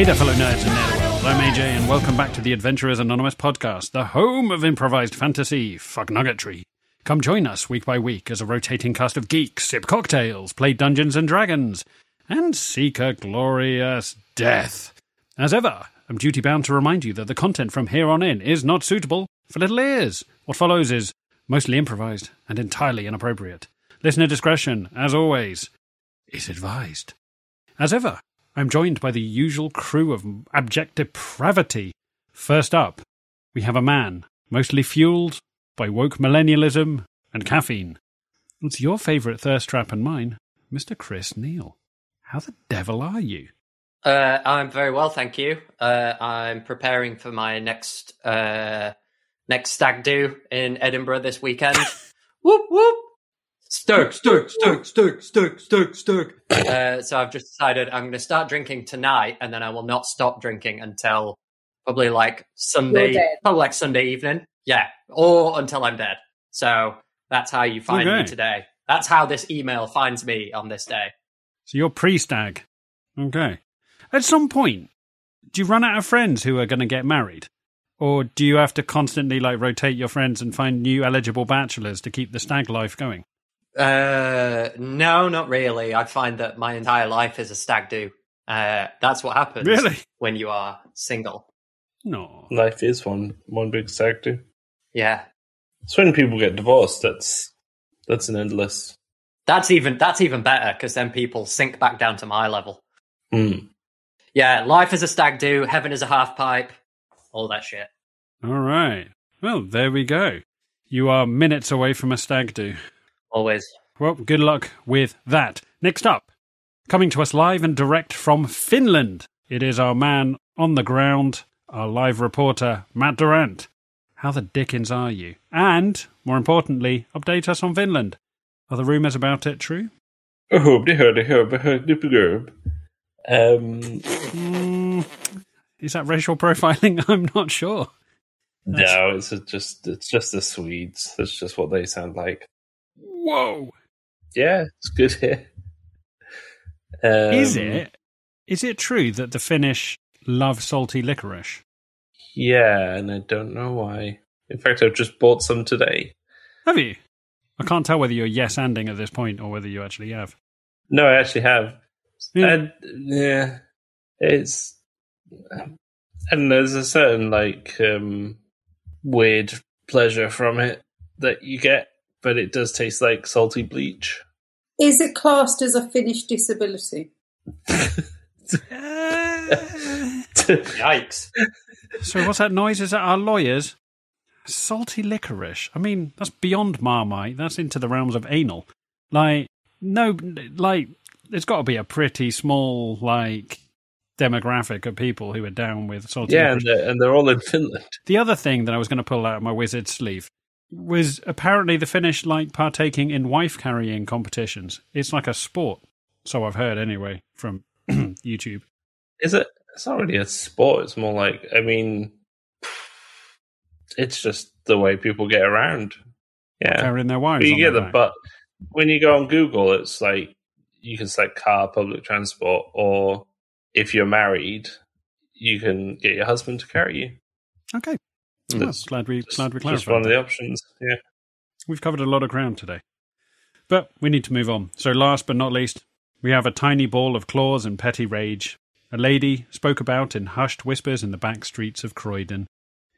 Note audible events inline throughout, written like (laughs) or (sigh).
Hey there, fellow nerds and nerd I'm AJ, and welcome back to the Adventurers Anonymous podcast, the home of improvised fantasy, fuck nuggetry. Come join us week by week as a rotating cast of geeks sip cocktails, play Dungeons and Dragons, and seek a glorious death. As ever, I'm duty bound to remind you that the content from here on in is not suitable for little ears. What follows is mostly improvised and entirely inappropriate. Listener discretion, as always, is advised. As ever, I'm joined by the usual crew of abject depravity. First up, we have a man, mostly fueled by woke millennialism and caffeine. It's your favourite thirst trap and mine, Mr. Chris Neal. How the devil are you? Uh, I'm very well, thank you. Uh, I'm preparing for my next uh, next stag do in Edinburgh this weekend. (laughs) whoop whoop. Stoke, Stoke, Stoke, Stoke, Stoke, Stoke, Stoke. Uh, so I've just decided I'm going to start drinking tonight, and then I will not stop drinking until probably like Sunday, probably like Sunday evening. Yeah, or until I'm dead. So that's how you find okay. me today. That's how this email finds me on this day. So you're pre-stag. Okay. At some point, do you run out of friends who are going to get married? Or do you have to constantly like rotate your friends and find new eligible bachelors to keep the stag life going? Uh, no, not really. I find that my entire life is a stag do. Uh, that's what happens really? when you are single. No, life is one one big stag do. Yeah, it's when people get divorced. That's that's an endless. That's even that's even better because then people sink back down to my level. Mm. Yeah, life is a stag do. Heaven is a half pipe. All that shit. All right. Well, there we go. You are minutes away from a stag do. Always. Well, good luck with that. Next up, coming to us live and direct from Finland, it is our man on the ground, our live reporter, Matt Durrant. How the dickens are you? And, more importantly, update us on Finland. Are the rumours about it true? Oh, det hörde jag, hörde på Um, mm, is that racial profiling? (laughs) I'm not sure. No, it's just it's just the Swedes. That's just what they sound like. Whoa! Yeah, it's good here. Um, is it? Is it true that the Finnish love salty licorice? Yeah, and I don't know why. In fact, I've just bought some today. Have you? I can't tell whether you're yes anding at this point or whether you actually have. No, I actually have. Yeah, and, yeah it's and there's a certain like um, weird pleasure from it that you get but it does taste like salty bleach. Is it classed as a Finnish disability? (laughs) Yikes. So what's that noise? Is that our lawyers? Salty licorice. I mean, that's beyond Marmite. That's into the realms of anal. Like, no, like, there's got to be a pretty small, like, demographic of people who are down with salty yeah, licorice. and they're, and they're all in Finland. The other thing that I was going to pull out of my wizard sleeve was apparently the Finnish like partaking in wife carrying competitions. It's like a sport, so I've heard anyway from (clears throat) YouTube. Is it? It's not really a sport. It's more like I mean, it's just the way people get around. Yeah, carrying their wives. But you get the but when you go on Google, it's like you can select car, public transport, or if you're married, you can get your husband to carry you. Okay, that's glad we glad we clarified. Just one of the options. Yeah, we've covered a lot of ground today, but we need to move on. So, last but not least, we have a tiny ball of claws and petty rage. A lady spoke about in hushed whispers in the back streets of Croydon.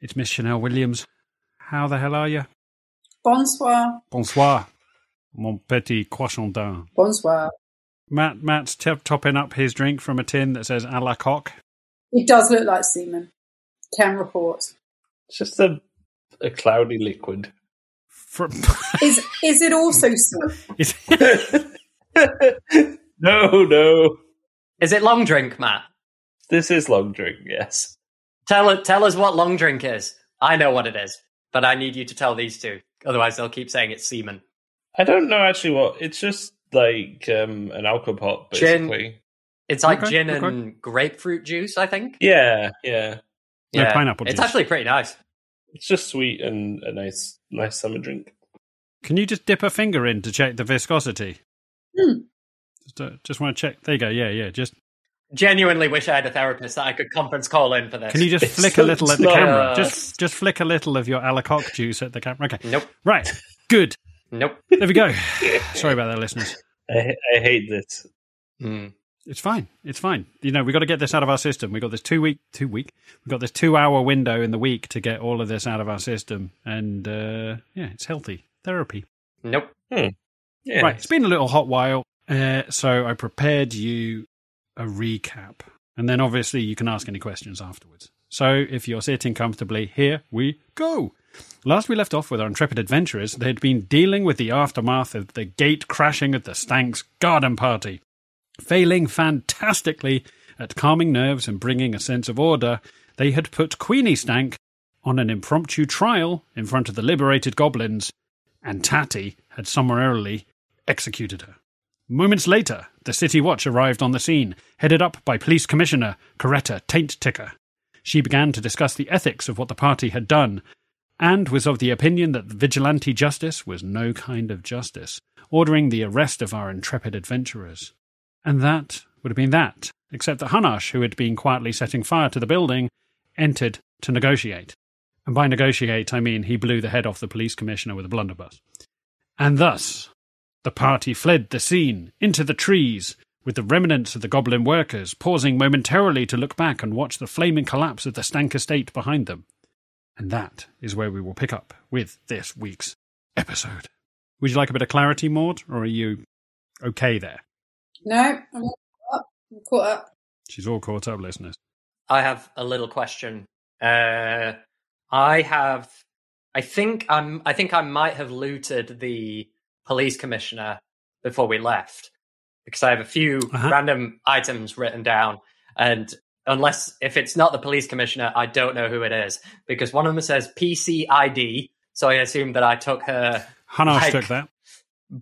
It's Miss Chanelle Williams. How the hell are you? Bonsoir. Bonsoir, mon petit croissantin. Bonsoir. Matt, Matt's t- topping up his drink from a tin that says "A. Le Coq." It does look like semen. Can report. It's just a a cloudy liquid. From (laughs) is is it also so? (laughs) (laughs) no, no. Is it long drink, Matt? This is long drink. Yes. Tell tell us what long drink is. I know what it is, but I need you to tell these two. Otherwise, they'll keep saying it's semen. I don't know actually what. It's just like um, an alcohol basically. Gin. It's like okay, gin okay. and grapefruit juice, I think. Yeah, yeah. Yeah, no, pineapple. It's juice. actually pretty nice. It's just sweet and a nice, nice summer drink. Can you just dip a finger in to check the viscosity? Hmm. Just, uh, just want to check. There you go. Yeah, yeah. Just genuinely wish I had a therapist that I could conference call in for this. Can you just It's flick a little at the not- camera? uh, Just just flick a little of your A. Le Coq juice at the camera. Okay. Nope. Right. Good. Nope. There we go. (laughs) Sorry about that, listeners. I, I hate this. Mm. It's fine. It's fine. You know, we got to get this out of our system. We got this two week, two week. We got this two hour window in the week to get all of this out of our system, and uh, yeah, it's healthy therapy. Nope. Yeah. Right. It's been a little hot while, uh, so I prepared you a recap, and then obviously you can ask any questions afterwards. So if you're sitting comfortably, here we go. Last we left off with our intrepid adventurers, they had been dealing with the aftermath of the gate crashing at the Stanks garden party. Failing fantastically at calming nerves and bringing a sense of order, they had put Queenie Stank on an impromptu trial in front of the liberated goblins, and Tatty had summarily executed her. Moments later, the City Watch arrived on the scene, headed up by Police Commissioner Coretta Taint Ticker. She began to discuss the ethics of what the party had done, and was of the opinion that vigilante justice was no kind of justice, ordering the arrest of our intrepid adventurers. And that would have been that, except that Hanash, who had been quietly setting fire to the building, entered to negotiate. And by negotiate, I mean he blew the head off the police commissioner with a blunderbuss. And thus, the party fled the scene, into the trees, with the remnants of the goblin workers pausing momentarily to look back and watch the flaming collapse of the Stank estate behind them. And that is where we will pick up with this week's episode. Would you like a bit of clarity, Maud, or are you okay there? No, I'm all caught up. I'm caught up. She's all caught up, listeners. I have a little question. Uh, I have. I think I'm. I think I might have looted the police commissioner before we left because I have a few Uh-huh. random items written down, and unless if it's not the police commissioner, I don't know who it is because one of them says PCID, so I assume that I took her Hanash Like- took that.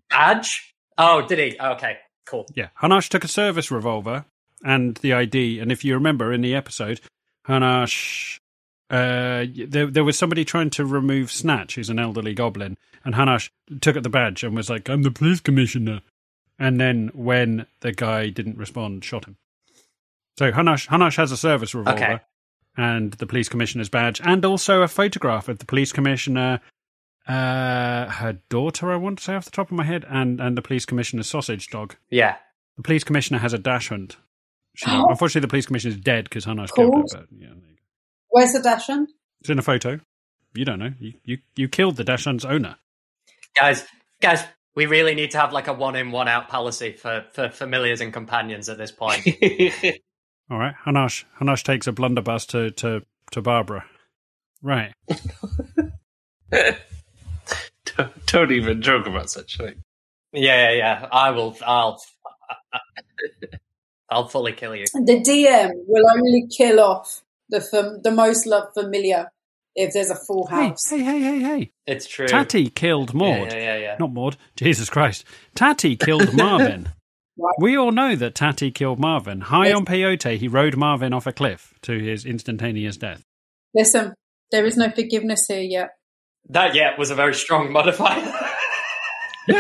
badge. Oh, did he? Okay, cool. Yeah, Hanash took a service revolver and the ID. And if you remember in the episode, Hanash, uh, there, there was somebody trying to remove Snatch, who's an elderly goblin, and Hanash took at the badge and was like, "I'm the police commissioner." And then when the guy didn't respond, shot him. So Hanash, Hanash has a service revolver Okay. and the police commissioner's badge, and also a photograph of the police commissioner, uh, her daughter, I want to say off the top of my head, and and the police commissioner's sausage dog. Yeah. The police commissioner has a dachshund. She- Oh. unfortunately, the police commissioner is dead because Hanash Cool. killed her. But yeah, there you go. Where's the dash on? it's in a photo. You don't know. You you, you killed the dachshund's owner. guys, guys, we really need to have like a one in, one out policy for, for familiars and companions at this point. (laughs) All right, Hanash. Hanash takes a blunderbuss to to to Barbara. Right. (laughs) don't, don't even joke about such thing. yeah, yeah, yeah. I will. I'll. (laughs) I'll fully kill you. The DM will only kill off the fam- the most loved familiar if there's a full house. hey, hey, hey, hey. It's true. Tatty killed Yeah, Maud. yeah, yeah, yeah. Not Maud. Jesus Christ. Tatty killed (laughs) Marvin. Right. We all know that Tatty killed Marvin. High Yes. on peyote, he rode Marvin off a cliff to his instantaneous death. Listen, there is no forgiveness here yet. That yet was a very strong (laughs) modifier. (laughs)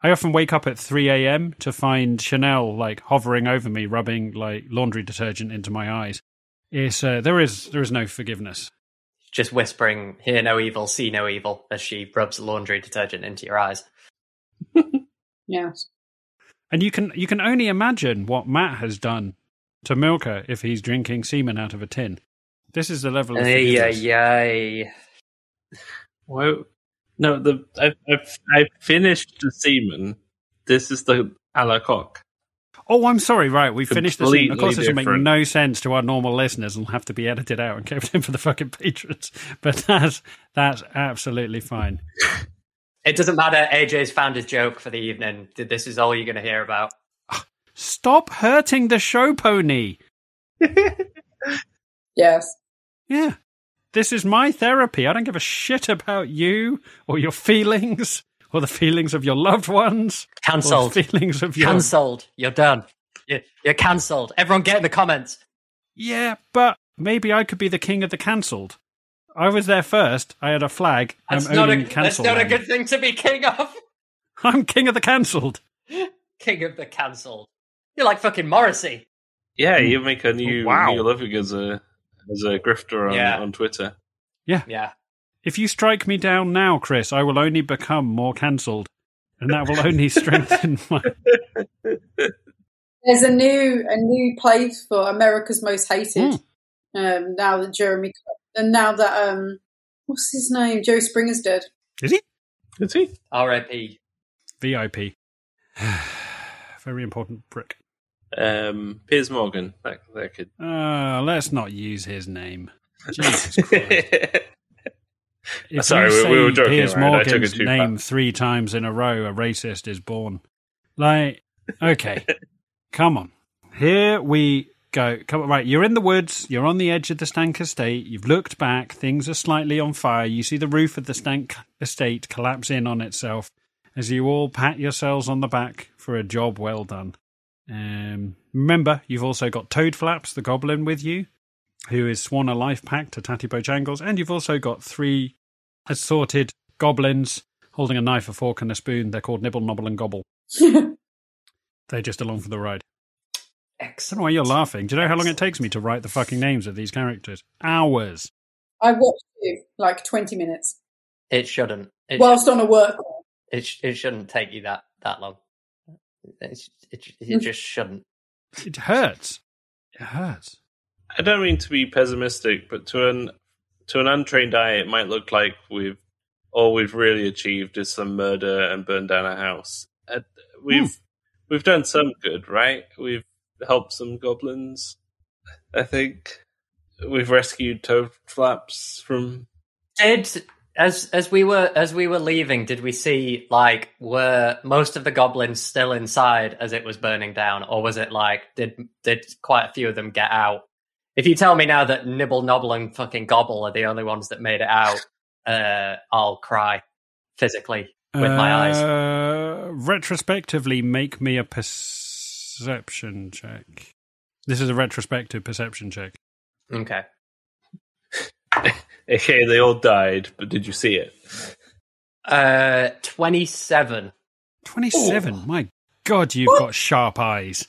I often wake up at 3 a.m. to find Chanelle like hovering over me, rubbing like laundry detergent into my eyes. It's uh, there is there is no forgiveness. Just whispering, "Hear no evil, see no evil," as she rubs laundry detergent into your eyes. (laughs) Yes. And you can you can only imagine what Matt has done to Milka if he's drinking semen out of a tin. This is the level of Ay, forgiveness. ay, ay. Well, no, the I've, I've, I've finished the semen. This is the A. Le Coq. Oh, I'm sorry. Right, we finished the this. Of course, this will make different. no sense to our normal listeners and will have to be edited out and kept in for the fucking patrons. But that's that's absolutely fine. It doesn't matter. AJ's found his joke for the evening. This is all you're going to hear about. Stop hurting the show pony. (laughs) Yes. Yeah. This is my therapy. I don't give a shit about you or your feelings or the feelings of your loved ones Cancelled. feelings of your. Cancelled. You're done. You're, you're cancelled. Everyone get in the comments. Yeah, but maybe I could be the king of the cancelled. I was there first. I had a flag. That's I'm not, a, that's not a good thing to be king of. (laughs) I'm king of the cancelled. (laughs) king of the cancelled. You're like fucking Morrissey. Yeah, you make a new Oh, wow. new living as a uh, as a grifter on, Yeah. on Twitter. Yeah. Yeah. If you strike me down now, Chris, I will only become more cancelled. And that will only strengthen (laughs) my. There's a new a new place for America's Most Hated. Mm. Um, now that Jeremy and now that um, what's his name? Joe Springer's dead. Is he? Is he? R.I.P. VIP. (sighs) Very important prick. Um, Piers Morgan. That, that could. Uh, let's not use his name. Jesus (laughs) Christ. If Sorry, you we- we were say joking Piers around. I took it Morgan's name three times in a row, a racist is born. Like, okay, (laughs) come on. Here we go. Come on, right. You're in the woods. You're on the edge of the Stank estate. You've looked back. Things are slightly on fire. You see the roof of the Stank estate collapse in on itself as you all pat yourselves on the back for a job well done. Um, remember, you've also got Toad Flaps, the goblin, with you, who is sworn a life pact to Tatty Bojangles, and you've also got three assorted goblins holding a knife, a fork, and a spoon. They're called Nibble, Nobble, and Gobble. (laughs) They're just along for the ride. I don't know why you're laughing. Do you know how long it takes me to write the fucking names of these characters? Hours. I watched you like 20 minutes It shouldn't. It, whilst on a work. it, sh- it shouldn't take you that, that long. It's, it, it just shouldn't. It hurts. It hurts. I don't mean to be pessimistic, but to an to an untrained eye, it might look like we've all we've really achieved is some murder and burn down a house. Uh, we've we've done some good, right? We've helped some goblins. I think we've rescued Toad Flaps from. Did as as we were as we were leaving, did we see like were most of the goblins still inside as it was burning down, or was it like did did quite a few of them get out? If you tell me now that Nibble, Nobble, and fucking Gobble are the only ones that made it out, uh, I'll cry physically with my eyes. Uh, retrospectively, make me a perception check. This is a retrospective perception check. Okay. (laughs) (laughs) Okay, they all died, but did you see it? Uh, twenty-seven. 27. My God, you've got sharp eyes.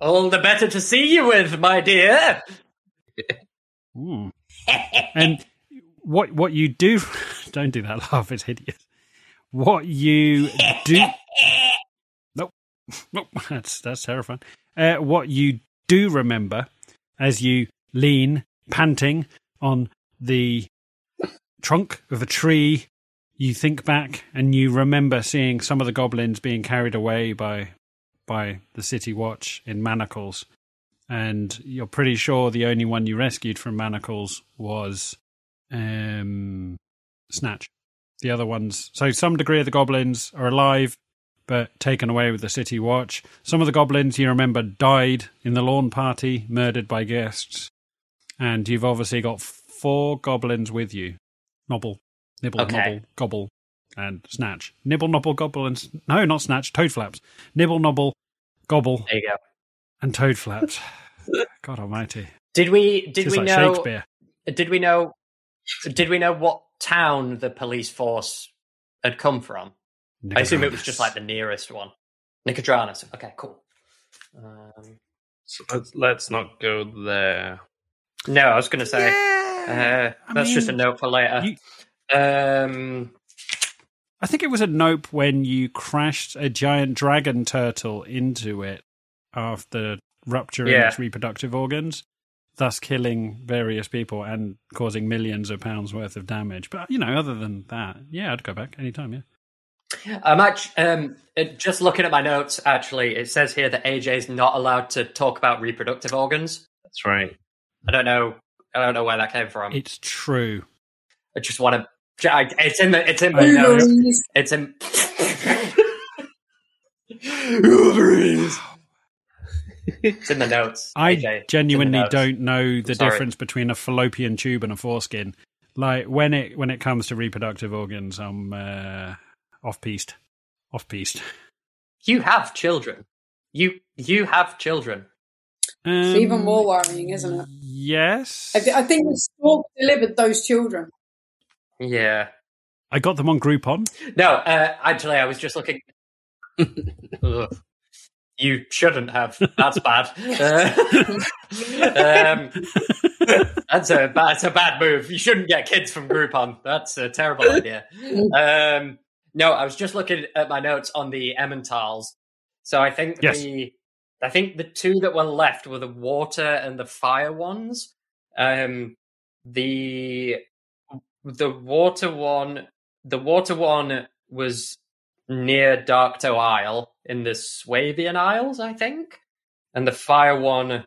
All the better to see you with, my dear. (laughs) And what what you do (laughs) don't do that laugh it's hideous what you do nope nope that's that's terrifying uh, what you do remember as you lean panting on the trunk of a tree you think back and you remember seeing some of the goblins being carried away by by the city watch in manacles and you're pretty sure the only one you rescued from manacles was um, Snatch. The other ones, so some degree of the goblins are alive, but taken away with the city watch. Some of the goblins you remember died in the lawn party, murdered by guests, and you've obviously got four goblins with you: Nobble, Nibble, Okay. Nobble, Gobble, and Snatch. Nibble, Nobble, Gobble, and no, not Snatch. Toad Flaps. Nibble, Nobble, Gobble, There you go. and Toad Flaps. (laughs) God Almighty! Did we? Did It's we like know? Shakespeare. Did we know? Did we know what town the police force had come from? I assume it was just like the nearest one. Nicodranus. Okay, cool. Um, So let's, let's not go there. no, I was going to say Yeah, uh, I that's just a mean, note for later. Um, I think it was a nope when you crashed a giant dragon turtle into it after rupturing Yeah. its reproductive organs, thus killing various people and causing millions of pounds worth of damage. But you know, other than that, yeah, I'd go back anytime. Yeah. I'm actually um, just looking at my notes. Actually, it says here that AJ is not allowed to talk about reproductive organs. That's right. I don't know. I don't know where that came from. It's true. I just want to. It's in the. It's in my notes. Ovaries. It's in. Ovaries. It's in the notes. I AJ. It's in the genuinely notes. don't know the Sorry. difference between a fallopian tube and a foreskin. Like when it when it comes to reproductive organs, I'm uh, off piste. Off piste. You have children. You you have children. It's even Um, more worrying, isn't it? Yes. I, th- I think the stork delivered those children. Yeah. I got them on Groupon. No, uh, actually, I was just looking. You shouldn't have. That's bad. Uh, (laughs) um, that's a that's a bad move. You shouldn't get kids from Groupon. That's a terrible idea. Um, no, I was just looking at my notes on the Emmentals. So I think Yes. the I think the two that were left were the water and the fire ones. Um, the the water one, the water one was near Darktow Isle in the Swavain Isles, I think, and the fire one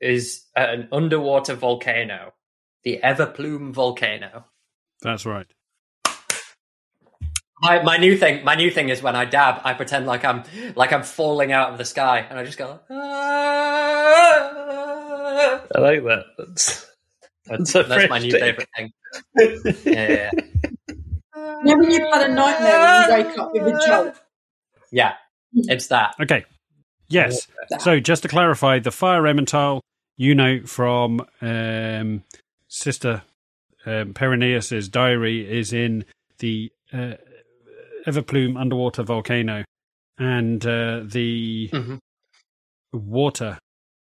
is an underwater volcano, the Everplume volcano. That's right. My my new thing, my new thing is when I dab, I pretend like I'm like I'm falling out of the sky, and I just go. "Ah." I like that. That's That's, a that's my new take. favorite thing. Yeah, yeah, You know when you've had a nightmare and you wake up with a jolt? yeah. It's that. Okay. Yes. That. So just to clarify, the fire Emmental, you know from um, Sister um, Perineus's diary, is in the uh, Everplume underwater volcano, and uh, the Mhm. water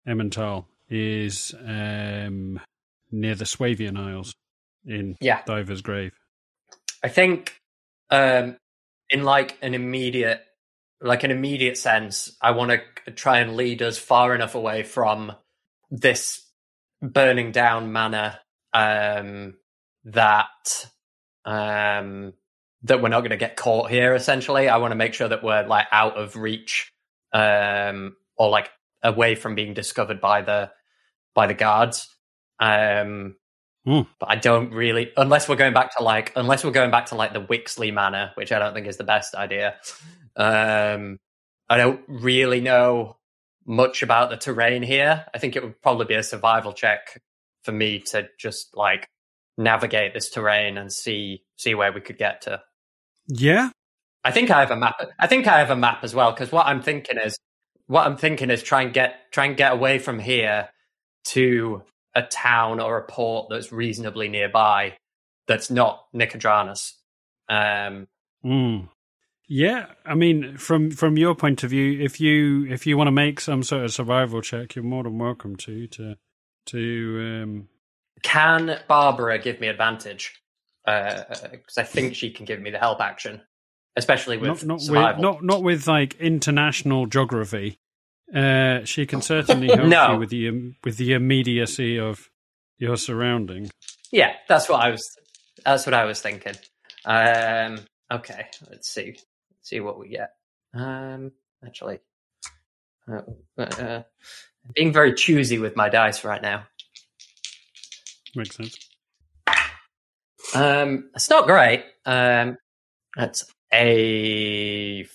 Emmental is um, near the Swavain Isles in Yeah. Diver's Grave. I think um, in like an immediate, like an immediate sense, I want to try and lead us far enough away from this burning down manor um, that um, that we're not going to get caught here. Essentially, I want to make sure that we're like out of reach um, or like away from being discovered by the by the guards. Um, Hmm. but I don't really, unless we're going back to like, unless we're going back to like the Wixley Manor, which I don't think is the best idea. Um, I don't really know much about the terrain here. I think it would probably be a survival check for me to just like navigate this terrain and see see where we could get to. Yeah. I think I have a map. I think I have a map as well because what I'm thinking is what I'm thinking is try and get try and get away from here to a town or a port that's reasonably nearby that's not Nicodranus. Um, Mm. Yeah, I mean, from from your point of view, if you if you want to make some sort of survival check, you're more than welcome to to to. Um, can Barbara give me advantage? Because I think she can give me the help action, especially with not not with survival. not not with like international geography. Uh, she can certainly help No. you with the um, with the immediacy of your surrounding. Yeah, that's what I was. That's what I was thinking. Um, okay, let's see. Let's see what we get. Um, actually, uh, uh, being very choosy with my dice right now. Makes sense. Um, it's not great. Um, that's a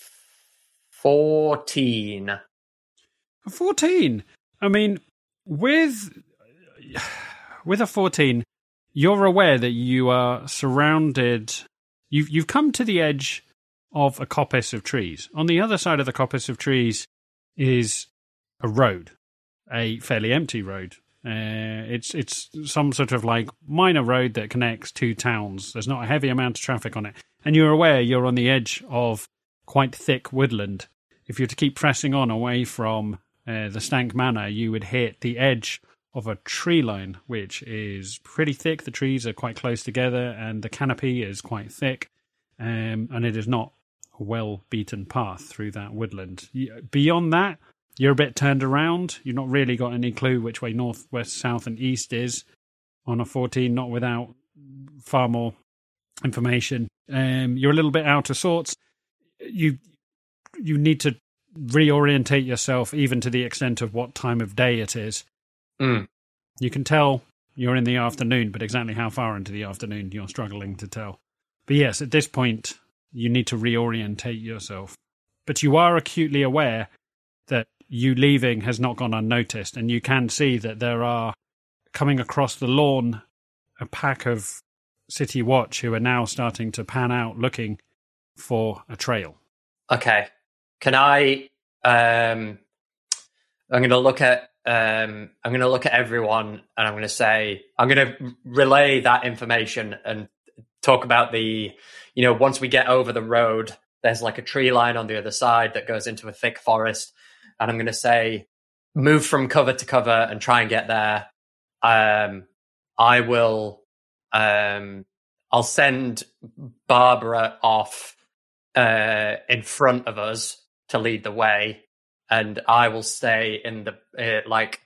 fourteen. A fourteen. I mean, with with a fourteen, you're aware that you are surrounded. You've you've come to the edge of a coppice of trees. On the other side of the coppice of trees is a road, a fairly empty road. Uh, it's it's some sort of like minor road that connects two towns. There's not a heavy amount of traffic on it, and you're aware you're on the edge of quite thick woodland. If you're to keep pressing on away from uh, the Stank Manor, you would hit the edge of a tree line, which is pretty thick. The trees are quite close together, and the canopy is quite thick, um, and it is not a well beaten path through that woodland. Beyond that, you're a bit turned around. You've not really got any clue which way north, west, south, and east is on a 14, not without far more information. Um, you're a little bit out of sorts. You you need to reorientate yourself, even to the extent of what time of day it is. Mm. You can tell you're in the afternoon, but exactly how far into the afternoon you're struggling to tell. But yes, at this point, you need to reorientate yourself. But you are acutely aware you leaving has not gone unnoticed, and you can see that there are coming across the lawn a pack of City Watch who are now starting to pan out looking for a trail. Okay. Can I? Um, I'm going to look at. Um, I'm going to look at everyone, and I'm going to say I'm going to relay that information and talk about the. You know, once we get over the road, there's like a tree line on the other side that goes into a thick forest. And I'm going to say, move from cover to cover and try and get there. Um, I will. Um, I'll send Barbara off uh, in front of us to lead the way, and I will stay in the uh, like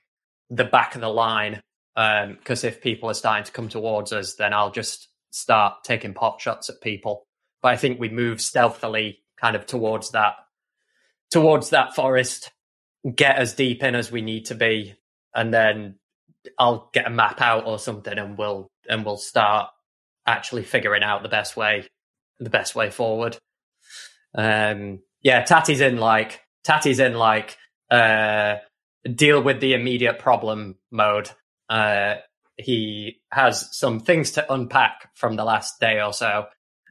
the back of the line because um, if people are starting to come towards us, then I'll just start taking pot shots at people. But I think we move stealthily, kind of towards that towards that forest, get as deep in as we need to be, and then I'll get a map out or something, and we'll and we'll start actually figuring out the best way, the best way forward. Um, yeah, Tatty's in like Tatty's in like uh, deal with the immediate problem mode. Uh, he has some things to unpack from the last day or so,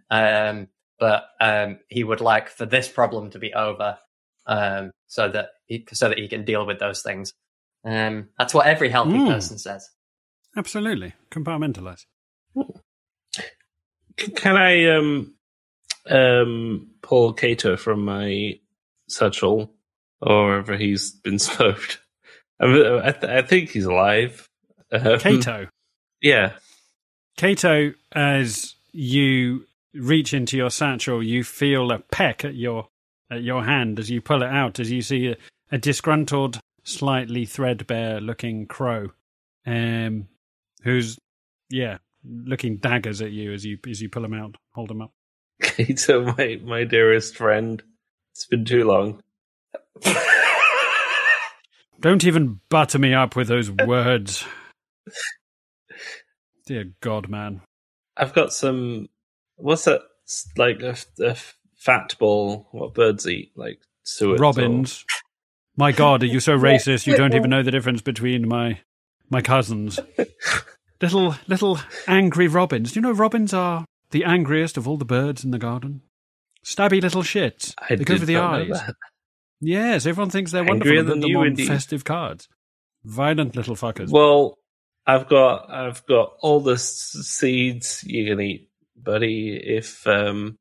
um, but um, he would like for this problem to be over, um, so that he, so that he can deal with those things. Um, that's what every healthy mm. person says. Absolutely, compartmentalize. Can I um um pull Cato from my satchel or wherever he's been (laughs) smoked? I, mean, I, th- I think he's alive. Um, Cato. Yeah. Cato, as you reach into your satchel, you feel a peck at your at your hand as you pull it out, as you see a, a disgruntled, slightly threadbare looking crow, um, who's yeah looking daggers at you as you as you pull him out, hold him up. (laughs) Cato, my my dearest friend, it's been too long. Don't even butter me up with those (laughs) words. Dear God, man. I've got some. What's that? Like a, a fat ball. What birds eat? Like suet. Robins. Or... My God, are you so (laughs) racist? You don't even know the difference between my my cousins. (laughs) little little angry robins. Do you know robins are the angriest of all the birds in the garden? Stabby little shits. I they go for the eyes. Yes, everyone thinks they're Angrier wonderful. Than them on indeed. festive cards. Violent little fuckers. Well, I've got I've got all the seeds you can eat, buddy. If um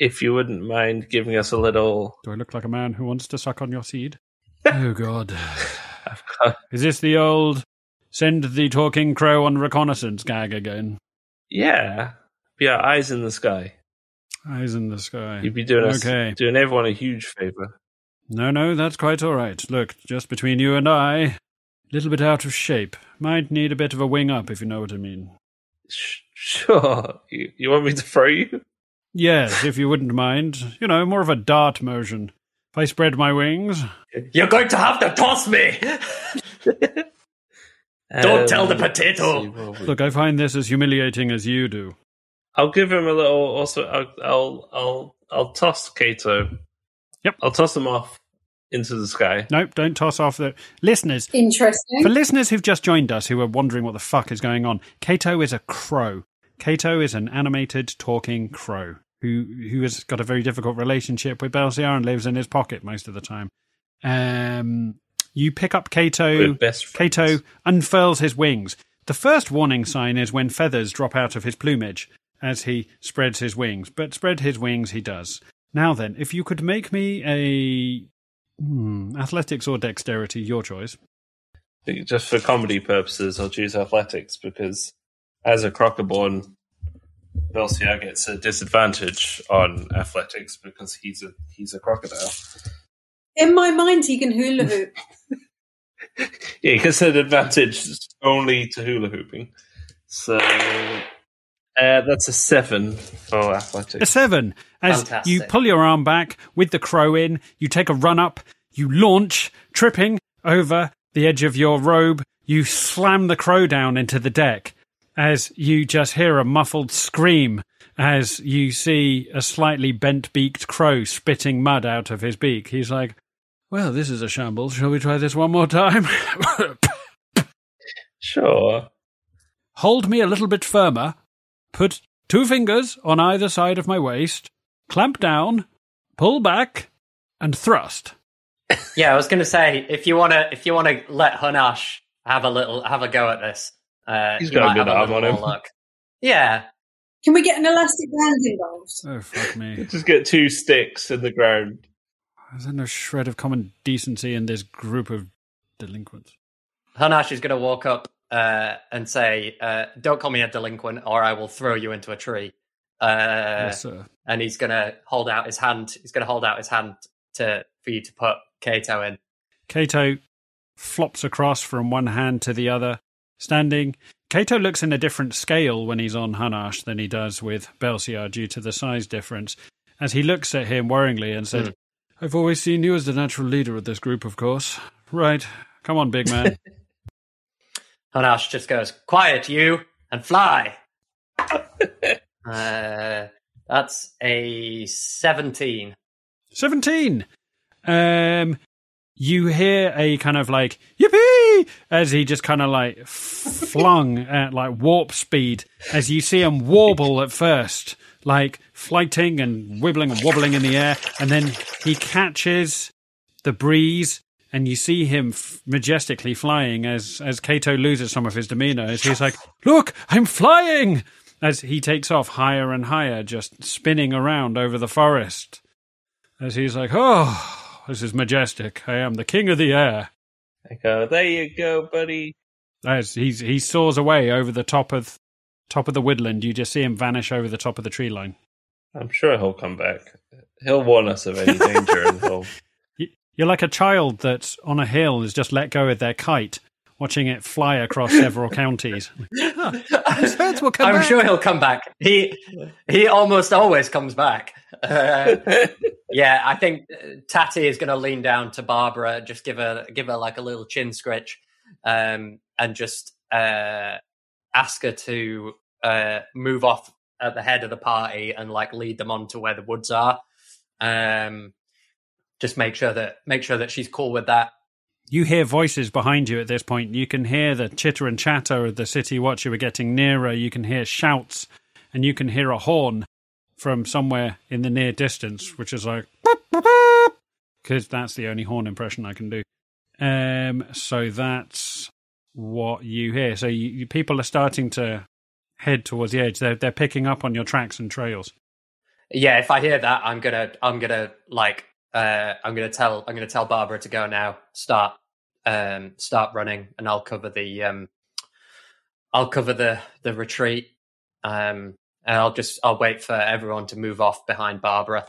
if you wouldn't mind giving us a little. Do I look like a man who wants to suck on your seed? (laughs) oh God. Is this the old send the talking crow on reconnaissance gag again? Yeah, yeah. Eyes in the sky. Eyes in the sky. You'd be doing us, okay. doing everyone a huge favor. No, no, that's quite all right. Look, just between you and I, a little bit out of shape. Might need a bit of a wing up, if you know what I mean. Sure. You, you want me to throw you? Yes, if you wouldn't mind. You know, more of a dart motion. If I spread my wings. You're going to have to toss me! (laughs) Don't um, tell the potato! Look, I find this as humiliating as you do. I'll give him a little. Also, I'll I'll I'll, I'll toss Cato. Yep, I'll toss him off into the sky. Nope, don't toss off the listeners. Interesting. For listeners who've just joined us who are wondering what the fuck is going on, Cato is a crow. Cato is an animated talking crow who who has got a very difficult relationship with Belciar and lives in his pocket most of the time. Um, you pick up Cato. Cato unfurls his wings. The first warning sign is when feathers drop out of his plumage as he spreads his wings, but spread his wings he does. Now then, if you could make me a hmm, athletics or dexterity, your choice. Just for comedy purposes, I'll choose athletics because as a Crocoborn, Belciar gets a disadvantage on athletics because he's a he's a crocodile. In my mind, he can hula hoop. (laughs) yeah, he gets an advantage only to hula hooping. So uh, that's a seven for athletics. A seven. As Fantastic. you pull your arm back with the crow in, you take a run up, you launch, tripping over the edge of your robe, you slam the crow down into the deck as you just hear a muffled scream as you see a slightly bent beaked crow spitting mud out of his beak. He's like, Well, this is a shambles. Shall we try this one more time? (laughs) sure. Hold me a little bit firmer. Put two fingers on either side of my waist. Clamp down. Pull back. And thrust. yeah, I was going to say if you want to if you want to let Hanash have a little have a go at this, uh, He's got a good arm on him. Look. Yeah. Can we get an elastic band involved? Oh fuck me! (laughs) Just get two sticks in the ground. Is there no shred of common decency in this group of delinquents? Hanash is going to walk up uh, and say, uh, "Don't call me a delinquent, or I will throw you into a tree." Uh, yes, sir. and he's going to hold out his hand. He's going to hold out his hand to for you to put Kato in. Kato flops across from one hand to the other, standing. Kato looks in a different scale when he's on Hanash than he does with Belciar due to the size difference. As he looks at him worryingly and said, Mm. I've always seen you as the natural leader of this group, of course. Right. Come on, big man. (laughs) Hanash just goes, "Quiet, you, and fly." (laughs) uh, that's a seventeen. 17. Um, you hear a kind of like, yippee, as he just kind of like flung (laughs) at like warp speed as you see him warble at first, like flighting and wibbling and wobbling in the air. And then he catches the breeze and you see him f- majestically flying as, as Kato loses some of his demeanor as he's like, look, I'm flying! As he takes off higher and higher, just spinning around over the forest as he's like, "Oh, this is majestic. I am the king of the air." I go, there you go, buddy. As he's he soars away over the top of top of the woodland, you just see him vanish over the top of the tree line. I'm sure he'll come back. He'll warn us of any danger and he'll. (laughs) You- You're like a child that's on a hill has just let go of their kite, watching it fly across several (laughs) counties. (laughs) His birds will come I'm back. sure he'll come back. He he almost always comes back. Uh, yeah, I think uh, Tatty is going to lean down to Barbara, just give her give her like a little chin scritch, um, and just uh, ask her to uh, move off at the head of the party and like lead them on to where the woods are. Um, just make sure that make sure that she's cool with that. You hear voices behind you at this point. You can hear the chitter and chatter of the city watch. You are getting nearer. You can hear shouts, and you can hear a horn from somewhere in the near distance, which is like because that's the only horn impression I can do. Um, so that's what you hear. So you, you, people are starting to head towards the edge. They're they're picking up on your tracks and trails. Yeah, if I hear that, I'm gonna, I'm gonna like, uh, I'm gonna tell, I'm gonna tell Barbara to go now. Start, um, start running, and I'll cover the, um, I'll cover the the retreat. Um, and I'll just, I'll wait for everyone to move off behind Barbara.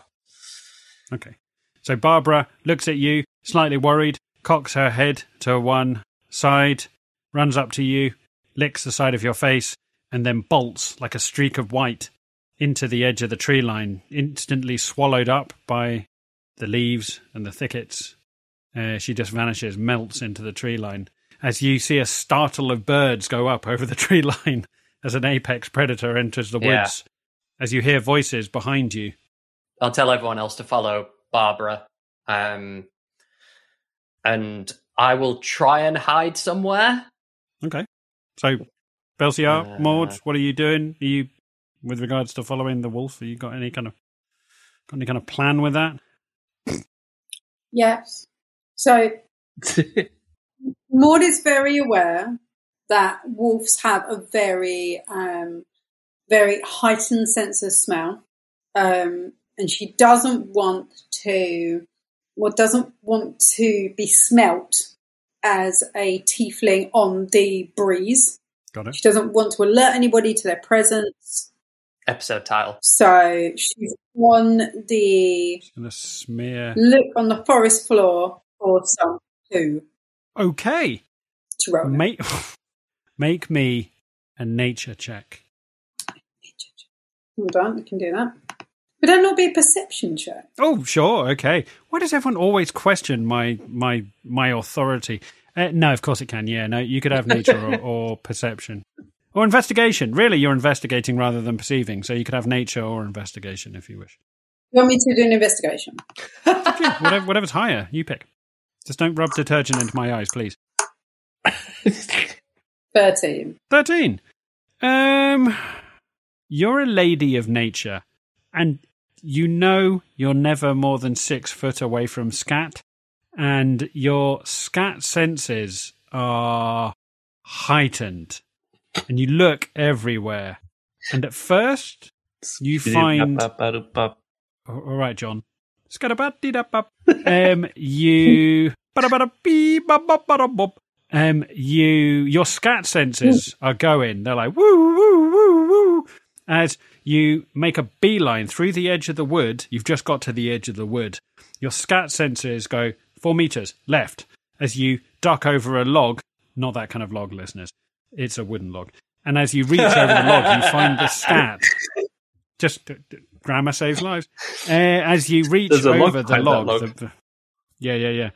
Okay. So Barbara looks at you, slightly worried, cocks her head to one side, runs up to you, licks the side of your face, and then bolts like a streak of white into the edge of the tree line, instantly swallowed up by the leaves and the thickets. Uh, she just vanishes, melts into the tree line. As you see a startle of birds go up (laughs) over the tree line as an apex predator enters the Yeah. woods, as you hear voices behind you. I'll tell everyone else to follow Barbara. Um, and I will try and hide somewhere. Okay. So, Belciar, Uh, Maud, what are you doing? Are you, with regards to following the wolf, have you got any kind of got any kind of plan with that? Yes. So (laughs) Maud is very aware that wolves have a very, um, very heightened sense of smell, um, and she doesn't want to, or doesn't want to be smelt as a tiefling on the breeze. Got it. She doesn't want to alert anybody to their presence. Episode title. So she's on the Just gonna smear. look on the forest floor for some poo Okay. to roll. Make (laughs) make me a nature check. Hold on, I can do that. Would that not be a perception check? Oh, sure. Okay. Why does everyone always question my my my authority? Uh, no, of course it can. Yeah, no, you could have nature or, (laughs) or perception or investigation. Really, you're investigating rather than perceiving, so you could have nature or investigation if you wish. You want me to do an investigation? (laughs) Yeah, whatever, whatever's higher, you pick. Just don't rub detergent into my eyes, please. (laughs) 13. 13. Um, you're a lady of nature, and you know you're never more than six foot away from scat, and your scat senses are heightened, and you look everywhere. And at first, you find. All right, John. Um, you. (laughs) Um, you, your scat senses are going. They're like woo, woo, woo, woo. As you make a beeline through the edge of the wood, you've just got to the edge of the wood. Your scat sensors go four meters left as you duck over a log. Not that kind of log, listeners. It's a wooden log. And as you reach over the log, you find the scat. Just uh, d- grammar saves lives. Uh, as you reach over the log, log. the- the- yeah, yeah, yeah,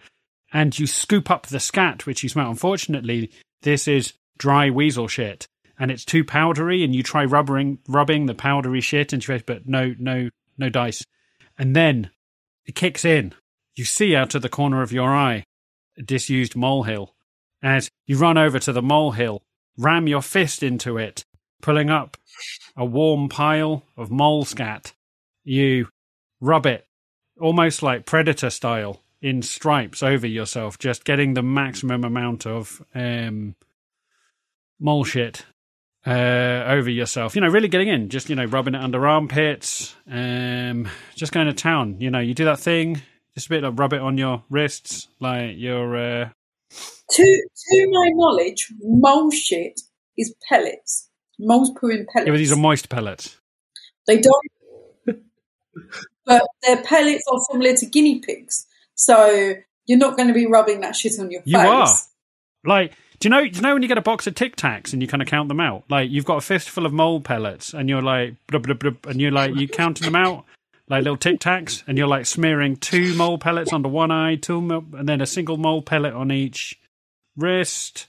and you scoop up the scat, which you smell. Unfortunately, this is dry weasel shit, and it's too powdery. And you try rubbing rubbing the powdery shit into your face, but no, no, no dice. And then it kicks in. You see out of the corner of your eye a disused molehill. As you run over to the molehill, ram your fist into it, pulling up a warm pile of mole scat. You rub it almost like predator style in stripes over yourself, just getting the maximum amount of um, mole shit uh, over yourself. You know, really getting in, just you know, rubbing it under armpits, um, just going to town. You know, you do that thing, just a bit of rub it on your wrists, like your. Uh, To to my knowledge, mole shit is pellets. Moles poo in pellets. yeah, but these are moist pellets. They don't, (laughs) but their pellets are similar to guinea pigs. So you're not going to be rubbing that shit on your You face. are. Like, do you know? Do you know when you get a box of Tic Tacs and you kind of count them out? Like, you've got a fistful of mole pellets, and you're like, blub, blub, blub, and you're like, you counting them out like little Tic Tacs, and you're like smearing two mole pellets under one eye, two, mo- and then a single mole pellet on each wrist.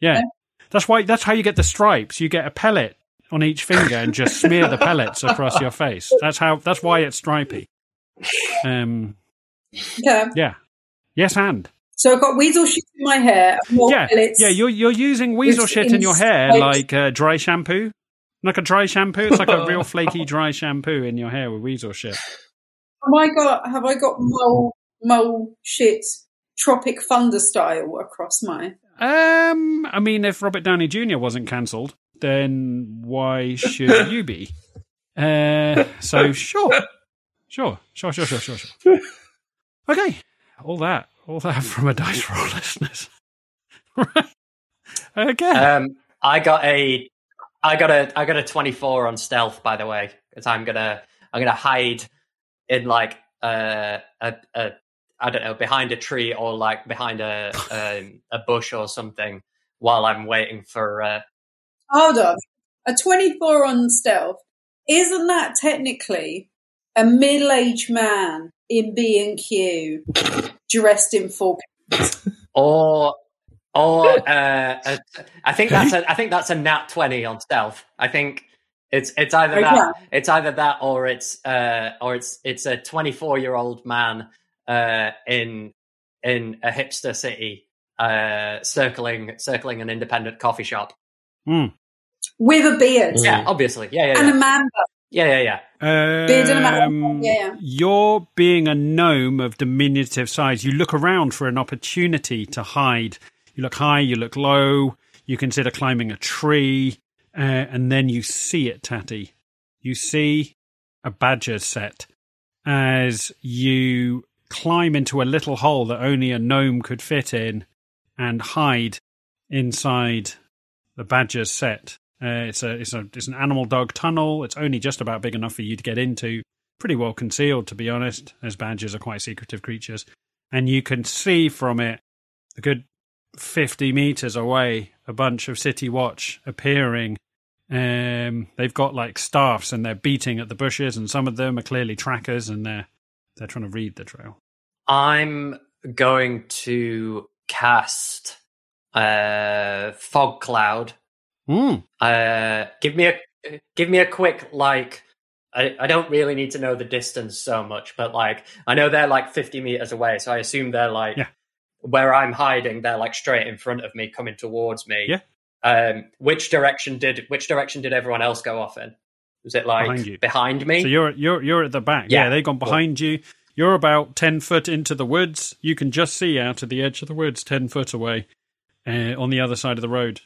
Yeah, that's why. That's how you get the stripes. You get a pellet on each finger and just smear the pellets across your face. That's how. That's why it's stripy. Um. Okay. Yeah. Yes, and. So I've got weasel shit in my hair, mole yeah, pellets. yeah. You're you're using weasel It's shit in your hair like uh, dry shampoo, like a dry shampoo. It's like a real (laughs) flaky dry shampoo in your hair with weasel shit. Have I got have I got mole mole shit Tropic Thunder style across my? Um, I mean, if Robert Downey Jr. wasn't cancelled, then why should (laughs) you be? Uh, so sure, sure, sure, sure, sure, sure, sure. Okay, all that, all that from a dice roll, listeners. (laughs) right. Okay. Um, I got a, I got a, I got a twenty-four on stealth. By the way, because I'm gonna, I'm gonna hide in like uh, a, a, I don't know, behind a tree or like behind a, (laughs) um, a bush or something while I'm waiting for. Uh, Hold on, a twenty-four on stealth. Isn't that technically a middle-aged man in B and Q dressed in full? (laughs) or or uh, a, I think that's a I think that's a nat twenty on stealth. I think it's it's either Okay. that it's either that or it's uh or it's it's a twenty four year old man uh in in a hipster city uh circling circling an independent coffee shop. Hmm. with a beard Yeah, obviously. Yeah, yeah, and a man bun. Yeah, yeah, yeah. Beard and a man- Um, yeah, yeah. You're being a gnome of diminutive size. You look around for an opportunity to hide. You look high, you look low, you consider climbing a tree, uh, and then you see it, Tatty. You see a badger set as you climb into a little hole that only a gnome could fit in and hide inside the badger's set. Uh, it's a it's a it's an animal dog tunnel. It's only just about big enough for you to get into. Pretty well concealed, to be honest, as badgers are quite secretive creatures. And you can see from it a good fifty meters away a bunch of City Watch appearing. Um, they've got like staffs and they're beating at the bushes, and some of them are clearly trackers, and they're they're trying to read the trail. I'm going to cast uh fog cloud Mm. Uh, give me a give me a quick like. I, I don't really need to know the distance so much, but like I know they're like fifty meters away, so I assume they're like Yeah. Where I'm hiding. They're like straight in front of me, coming towards me. Yeah. Um, which direction did which direction did everyone else go off in? Was it like Behind you. behind me? So you're you're you're at the back. Yeah, Yeah. they've gone behind you. You're about ten foot into the woods. You can just see out of the edge of the woods, ten foot away, uh, on the other side of the road.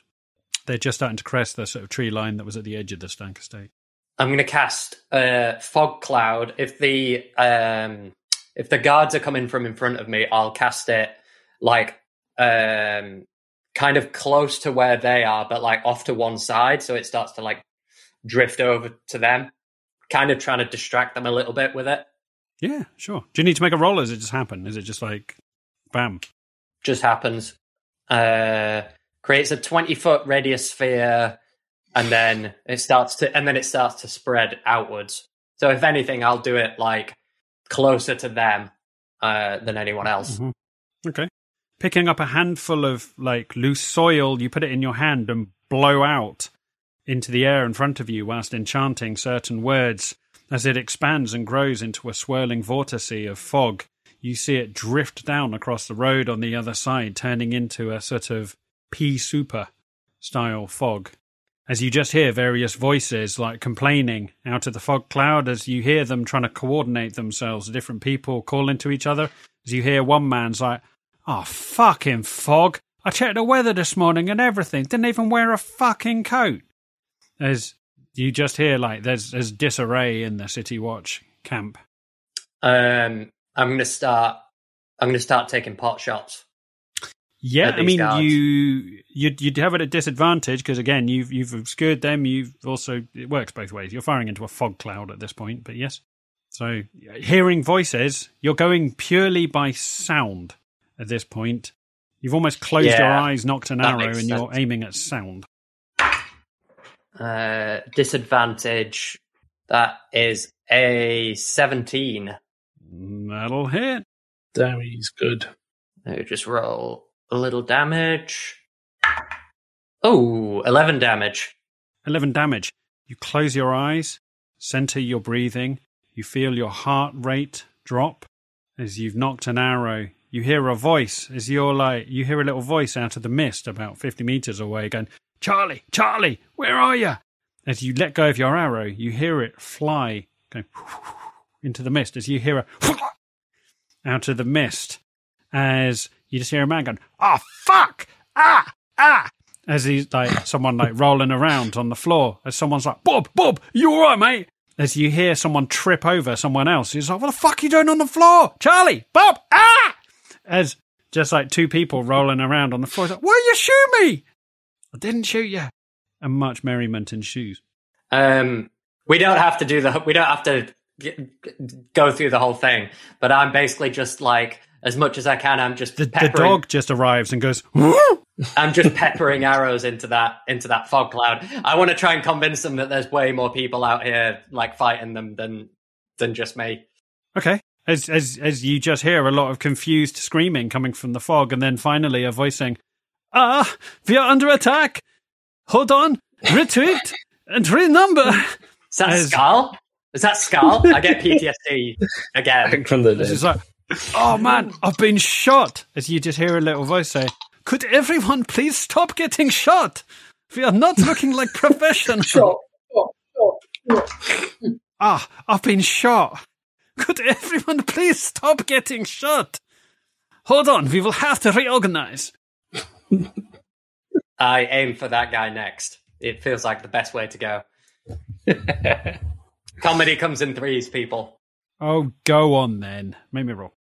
They're just starting to crest the sort of tree line that was at the edge of the stank estate. I'm going to cast uh, fog cloud. If the um, if the guards are coming from in front of me, I'll cast it like um kind of close to where they are, but like off to one side, so it starts to like drift over to them. Kind of trying to distract them a little bit with it. Yeah, sure. Do you need to make a roll? Or does it just happen? Is it just like, bam? Just happens. Uh, creates a twenty foot radius sphere, and then it starts to, and then it starts to spread outwards. So if anything, I'll do it like closer to them uh, than anyone else. Mhm. Okay. Picking up a handful of like loose soil, you put it in your hand and blow out into the air in front of you whilst enchanting certain words. As it expands and grows into a swirling vortice of fog, you see it drift down across the road on the other side, turning into a sort of pea super style fog. As you just hear various voices like complaining out of the fog cloud, as you hear them trying to coordinate themselves, different people calling to each other. As you hear one man's like, Oh, fucking fog. I checked the weather this morning and everything. Didn't even wear a fucking coat. As you just hear, like, there's, there's disarray in the City Watch camp. Um, I'm gonna start. I'm gonna start taking pot shots. Yeah, I mean, guards. you you'd, you'd have it at disadvantage because again, you've you've obscured them. You've also it works both ways. You're firing into a fog cloud at this point, but yes. So hearing voices, you're going purely by sound at this point. You've almost closed your eyes, knocked an arrow, makes and you're aiming at sound. Uh, disadvantage. That is a 17. That'll hit. Damn, he's good. Let just roll a little damage. Oh, 11 damage. 11 damage. You close your eyes, center your breathing. You feel your heart rate drop as you've knocked an arrow. You hear a voice as you're like, you hear a little voice out of the mist about 50 meters away going, Charlie, Charlie, where are you? As you let go of your arrow, you hear it fly going (laughs) into the mist as you hear a (laughs) out of the mist as you just hear a man going, oh, fuck, ah, ah, as he's like someone like rolling around on the floor as someone's like, Bob, Bob, you all right, mate? As you hear someone trip over someone else, he's like, what the fuck are you doing on the floor? Charlie, Bob, ah! As just like two people rolling around on the floor, like, why you shoot me? I didn't shoot you. And much merriment ensues. Um, we don't have to do the, we don't have to g- g- go through the whole thing, but I'm basically just like, as much as I can, I'm just The, the dog just arrives and goes, I'm just peppering arrows into that, into that fog cloud. I want to try and convince them that there's way more people out here, like fighting them than, than just me. Okay. As as as you just hear a lot of confused screaming coming from the fog, and then finally a voice saying, "Ah, we are under attack. Hold on, retreat and renumber." Is that As- Skull? Is that Skull? I get (laughs) PTSD again. (laughs) From the This is like, "Oh man, I've been shot." As you just hear a little voice say, "Could everyone please stop getting shot? We are not looking like (laughs) professionals." Shot, shot, shot, shot. Ah, I've been shot. Could everyone please stop getting shot? Hold on, we will have to reorganize. (laughs) I aim for that guy next. It feels like the best way to go. (laughs) Comedy comes in threes, people. Oh, go on then. Make me roll.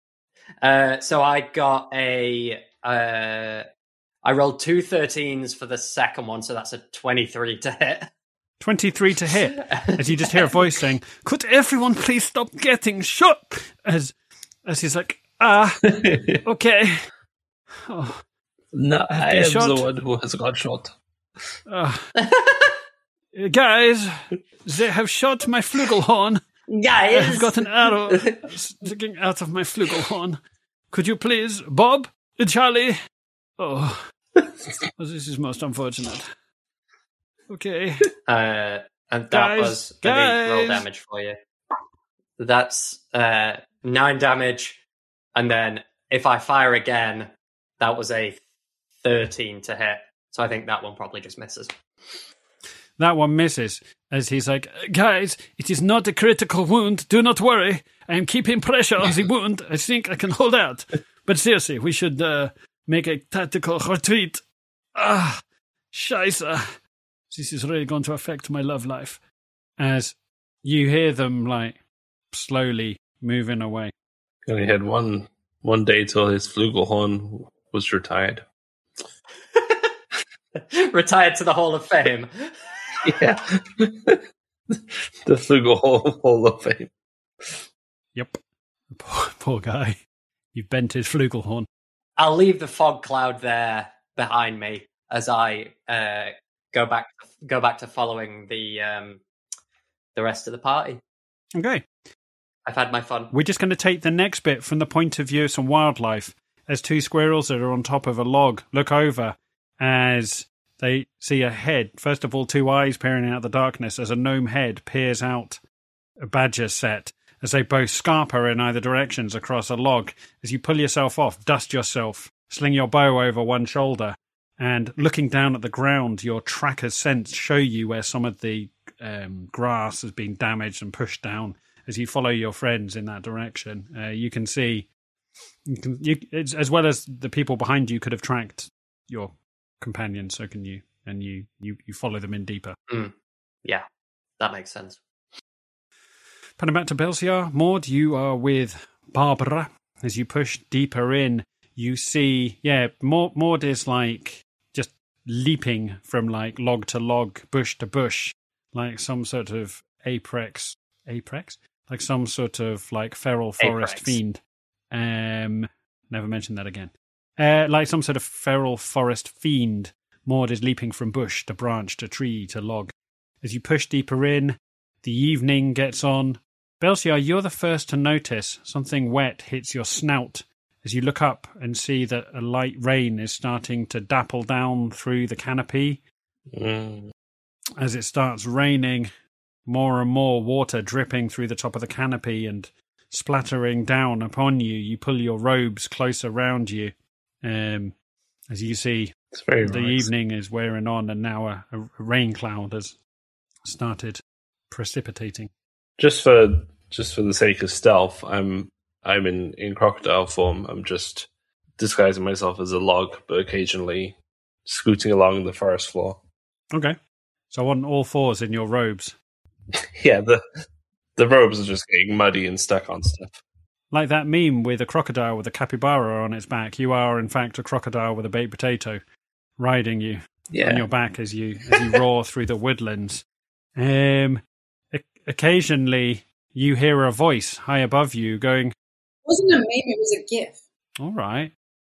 Uh, so I got a. Uh, I rolled two 13s for the second one, so that's a 23 to hit. 23 to hit. As you just hear a voice saying, Could everyone please stop getting shot? As as he's like, Ah, (laughs) okay. Oh, no, I am shot. the one who has got shot. ah. (laughs) Guys, they have shot my flugelhorn. Yeah, I've got an arrow sticking out of my flugelhorn. Could you please, Bob, Charlie? Oh, (laughs) this is most unfortunate. Okay. Uh, and that Guys, was an eight roll damage for you. That's uh, nine damage. And then if I fire again, that was a 13 to hit. So I think that one probably just misses. That one misses as he's like, Guys, it is not a critical wound. Do not worry. I am keeping pressure on the (laughs) wound. I think I can hold out. But seriously, we should uh, make a tactical retreat. Ah, scheisse. This is really going to affect my love life. As you hear them, like, slowly moving away. only had one one day till his flugelhorn was retired. (laughs) Retired to the Hall of Fame. Yeah, (laughs) the flugelhorn (laughs) Hall of Fame. Yep. Poor, poor guy. You've bent his flugelhorn. I'll leave the fog cloud there behind me as I uh, go back go back to following the um, the rest of the party. Okay. I've had my fun. We're just going to take the next bit from the point of view of some wildlife as two squirrels that are on top of a log look over as they see a head. First of all, two eyes peering out of the darkness as a gnome head peers out a badger set as they both scarper in either directions across a log. As you pull yourself off, dust yourself, sling your bow over one shoulder, and looking down at the ground, your tracker sense show you where some of the um, grass has been damaged and pushed down. As you follow your friends in that direction, uh, you can see, you can, you, it's, as well as the people behind you could have tracked your companions. So can you, and you you you follow them in deeper. Yeah, that makes sense. Panning back to Belciar, Maud, you are with Barbara. As you push deeper in, you see, yeah, Maud, Maud is like leaping from like log to log, bush to bush, like some sort of apex, apex, like some sort of like feral forest fiend. Um, never mention that again. Uh, like some sort of feral forest fiend. Maud is leaping from bush to branch to tree to log. As you push deeper in, the evening gets on. Belciar, you're the first to notice something wet hits your snout as you look up and see that a light rain is starting to dapple down through the canopy. Mm. As it starts raining, more and more water dripping through the top of the canopy and splattering down upon you. You pull your robes close around you. Um, as you see, the nice. evening is wearing on, and now a, a rain cloud has started precipitating. Just for just for the sake of stealth, I'm I'm in in crocodile form. I'm just disguising myself as a log, but occasionally scooting along the forest floor. Okay. So on all fours in your robes. (laughs) Yeah, the the robes are just getting muddy and stuck on stuff. Like that meme with a crocodile with a capybara on its back, you are in fact a crocodile with a baked potato riding you Yeah, on your back as you as you roar (laughs) through the woodlands. Um, occasionally you hear a voice high above you going, wasn't a meme, it was a GIF. "All right."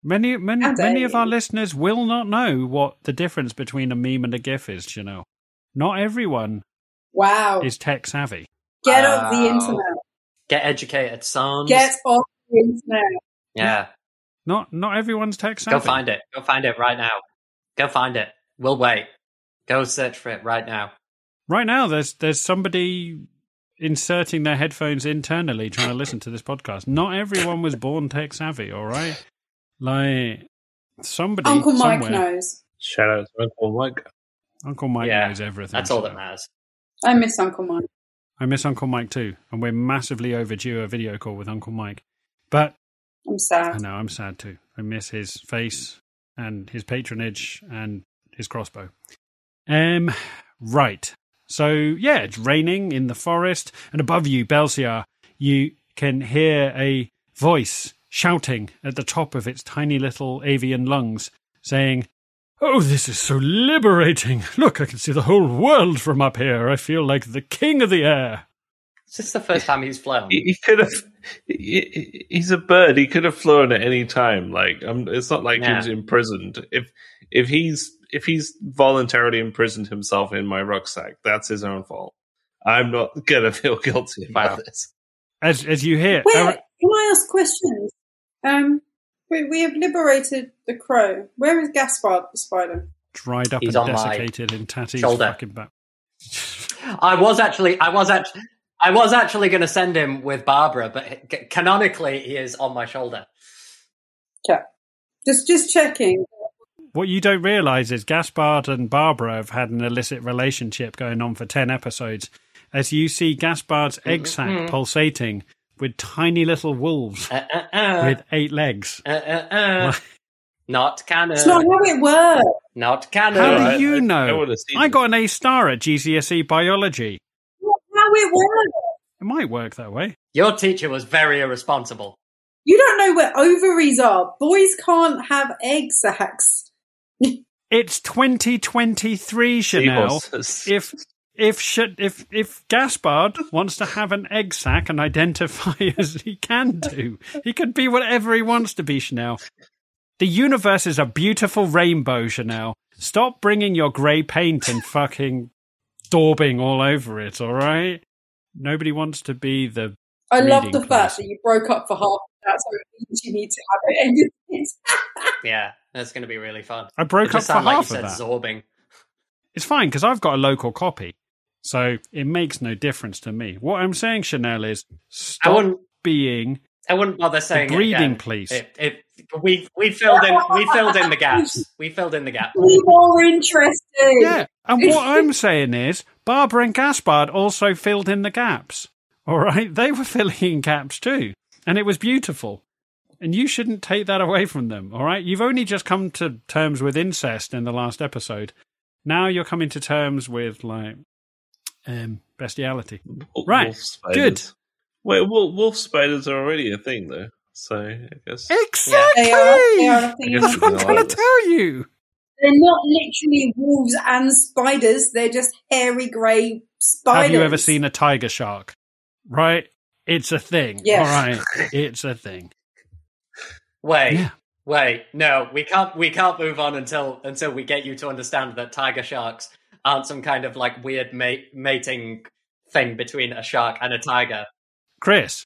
Many many How dare many of our listeners will not know what the difference between a meme and a GIF is. You know, not everyone Wow. is tech savvy. Get off the internet. Get educated, sons. Get off the internet. yeah. Not not everyone's tech savvy. Go find it. Go find it right now. Go find it. We'll wait. Go search for it right now. Right now, there's there's somebody inserting their headphones internally trying to listen to this podcast. Not everyone was born tech savvy. All right, like somebody, Uncle Mike somewhere- knows. shout out to Uncle Mike. Uncle Mike Yeah, knows everything. That's all that matters. I miss Uncle Mike. I miss Uncle Mike too, and we're massively overdue a video call with Uncle Mike. But I'm sad. I know I'm sad too. I miss his face and his patronage and his crossbow. Um, right. So yeah, it's raining in the forest, and above you, Belciar, you can hear a voice shouting at the top of its tiny little avian lungs, saying, "Oh, this is so liberating! (laughs) Look, I can see the whole world from up here. I feel like the king of the air." Is this the first time he's flown? He, he could have. He, he's a bird. He could have flown at any time. Like, um, it's not like he Yeah. was imprisoned. If if he's if he's voluntarily imprisoned himself in my rucksack, that's his own fault. I'm not gonna feel guilty about Wow. this. As as you hear, Where Eric- can I ask questions? Um, we, we have liberated the crow. Where is Gaspard the spider? dried up He's and on my desiccated in Tatty's shoulder. fucking back. (laughs) I was actually, I was actually, I was actually going to send him with Barbara, but canonically he is on my shoulder. Okay. Just just checking. What you don't realise is Gaspard and Barbara have had an illicit relationship going on for 10 episodes. As you see Gaspard's egg sac pulsating with tiny little wolves Uh, uh, uh, with eight legs. uh, uh, uh. (laughs) Not canon. It's not how it works. Not canon. How do you I- know? I I it. got an A star at GCSE biology. Not how it works. It might work that way. Your teacher was very irresponsible. You don't know where ovaries are. Boys can't have egg sacs. It's 2023, Chanelle. If if sh- if if Gaspard wants to have an egg sac and identify (laughs) as he can do, he could be whatever he wants to be, Chanelle. The universe is a beautiful rainbow, Chanelle. Stop bringing your grey paint and fucking daubing all over it, all right? Nobody wants to be the. I love Reading the fact class. that you broke up for half of that, so it means you need to have it. Yeah, that's going to be really fun. I broke It up just for sounded like you half said of that. zorbing. (laughs) It's fine because I've got a local copy, so it makes no difference to me. What I'm saying, Chanelle, is I stop wouldn't. being I wouldn't bother saying it breeding again. police. It, it, we we filled in we filled in the gaps. We filled in the gap. be more interesting. Yeah, and what (laughs) I'm saying is, Barbara and Gaspard also filled in the gaps. All right, they were filling in gaps too, and it was beautiful. And you shouldn't take that away from them. All right, you've only just come to terms with incest in the last episode. Now you're coming to terms with like um, bestiality. Wolf Right, spiders. good. Wait, wolf, wolf spiders are already a thing, though. So I guess. Exactly. They are, they are a thing. (laughs) That's what I'm trying I to tell you. They're not literally wolves and spiders. They're just hairy grey spiders. Have you ever seen a tiger shark? Right, it's a thing. Yes. All right, it's a thing. Wait, Yeah. wait, no, we can't we can't move on until until we get you to understand that tiger sharks aren't some kind of like weird mate, mating thing between a shark and a tiger. Chris,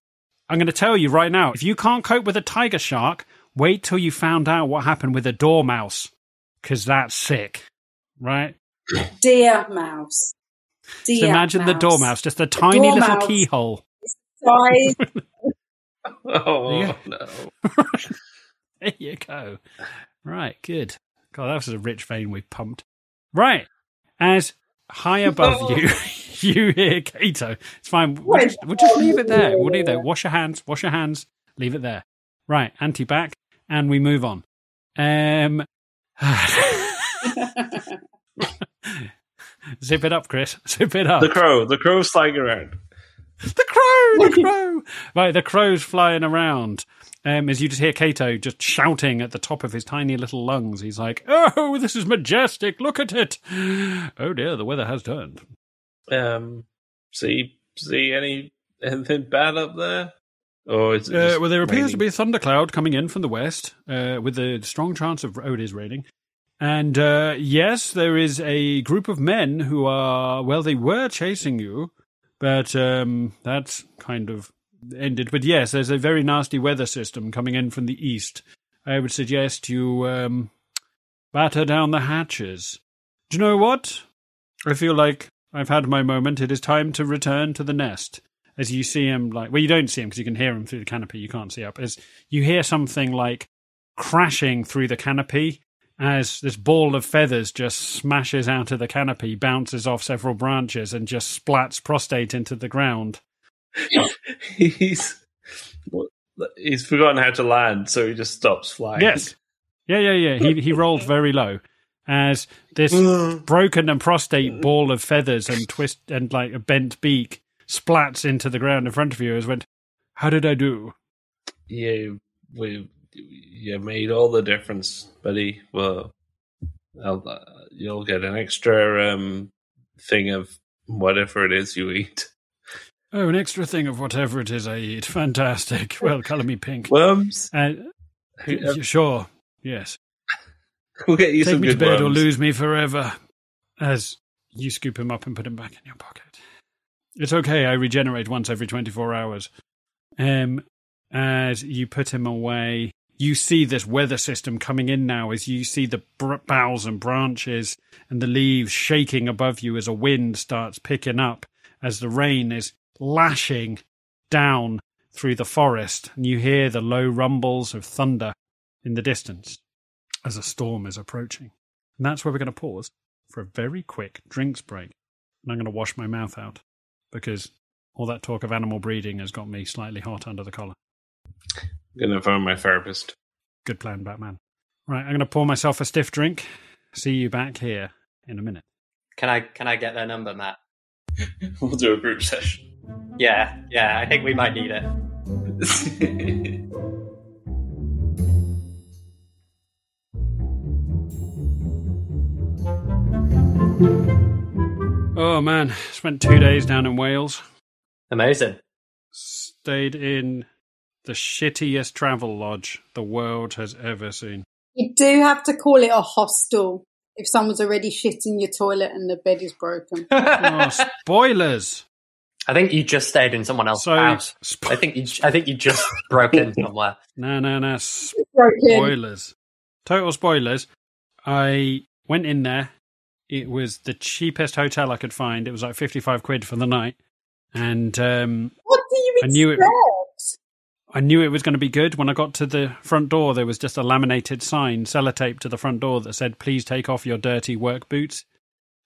I'm going to tell you right now if you can't cope with a tiger shark, wait till you found out what happened with a dormouse. Because that's sick. Right? Deer mouse? Deer so imagine the mouse. dormouse, just a tiny little keyhole. Size. (laughs) (laughs) Oh Yeah. no! (laughs) There you go. Right, good. God, that was a rich vein we pumped. Right. As high above (laughs) you, you hear Kato. It's fine. We'll just, we'll just leave it there. We'll leave it there. Wash your hands. Wash your hands. Leave it there. Right. Anti back. And we move on. Um, zip it up, Chris. Zip it up. The crow, the crow's flying around. (laughs) The crow, the crow. Right, the crow's flying around. Um, as you just hear Kato just shouting at the top of his tiny little lungs. He's like, "Oh, this is majestic! Look at it! Oh dear, the weather has turned." Um, see, see any anything bad up there? Or is it Uh, well, there appears to be a thundercloud coming in from the west, uh, with a strong chance of oh, it is raining. And uh, yes, there is a group of men who are well, they were chasing you, but um, that's kind of ended. But yes, there's a very nasty weather system coming in from the east. I would suggest you um, batter down the hatches. Do you know what? I feel like I've had my moment. It is time to return to the nest. As you see him, like, well, you don't see him because you can hear him through the canopy. You can't see up. As you hear something like crashing through the canopy, as this ball of feathers just smashes out of the canopy, bounces off several branches, and just splats prostate into the ground. (laughs) he's he's forgotten how to land, so he just stops flying. Yes. Yeah, yeah, yeah. He he rolled very low as this (laughs) broken and prostate ball of feathers and twist and like a bent beak splats into the ground in front of you as went, How did I do? you we you made all the difference, buddy. Well, I'll, uh, you'll get an extra um thing of whatever it is you eat. Oh, an extra thing of whatever it is I eat. Fantastic. (laughs) Well, colour me pink. Worms. Uh, sure. Yes. (laughs) We'll get you Take some me to good bed or lose me forever. As you scoop him up and put him back in your pocket. It's okay. I regenerate once every 24 hours. Um, as you put him away, you see this weather system coming in now as you see the boughs and branches and the leaves shaking above you as a wind starts picking up, as the rain is lashing down through the forest, and you hear the low rumbles of thunder in the distance as a storm is approaching. And that's where we're going to pause for a very quick drinks break. And I'm going to wash my mouth out because all that talk of animal breeding has got me slightly hot under the collar. Gonna phone my therapist. Good plan, Batman. Right, I'm gonna pour myself a stiff drink. See you back here in a minute. Can I can I get their number, Matt? (laughs) we'll do a group session. Yeah, yeah, I think we might need it. (laughs) oh man, spent two days down in Wales. Amazing. Stayed in the shittiest travel lodge the world has ever seen. You do have to call it a hostel if someone's already shit in your toilet and the bed is broken. (laughs) Oh, spoilers! I think you just stayed in someone else's So, house. sp- I think you. I think you just broke in somewhere. (laughs) no, no, no, (laughs) spoilers. Total spoilers. I went in there. It was the cheapest hotel I could find. It was like 55 quid for the night. And um, What do you I knew it- expect? I knew it was going to be good. When I got to the front door, there was just a laminated sign, sellotape to the front door that said, please take off your dirty work boots.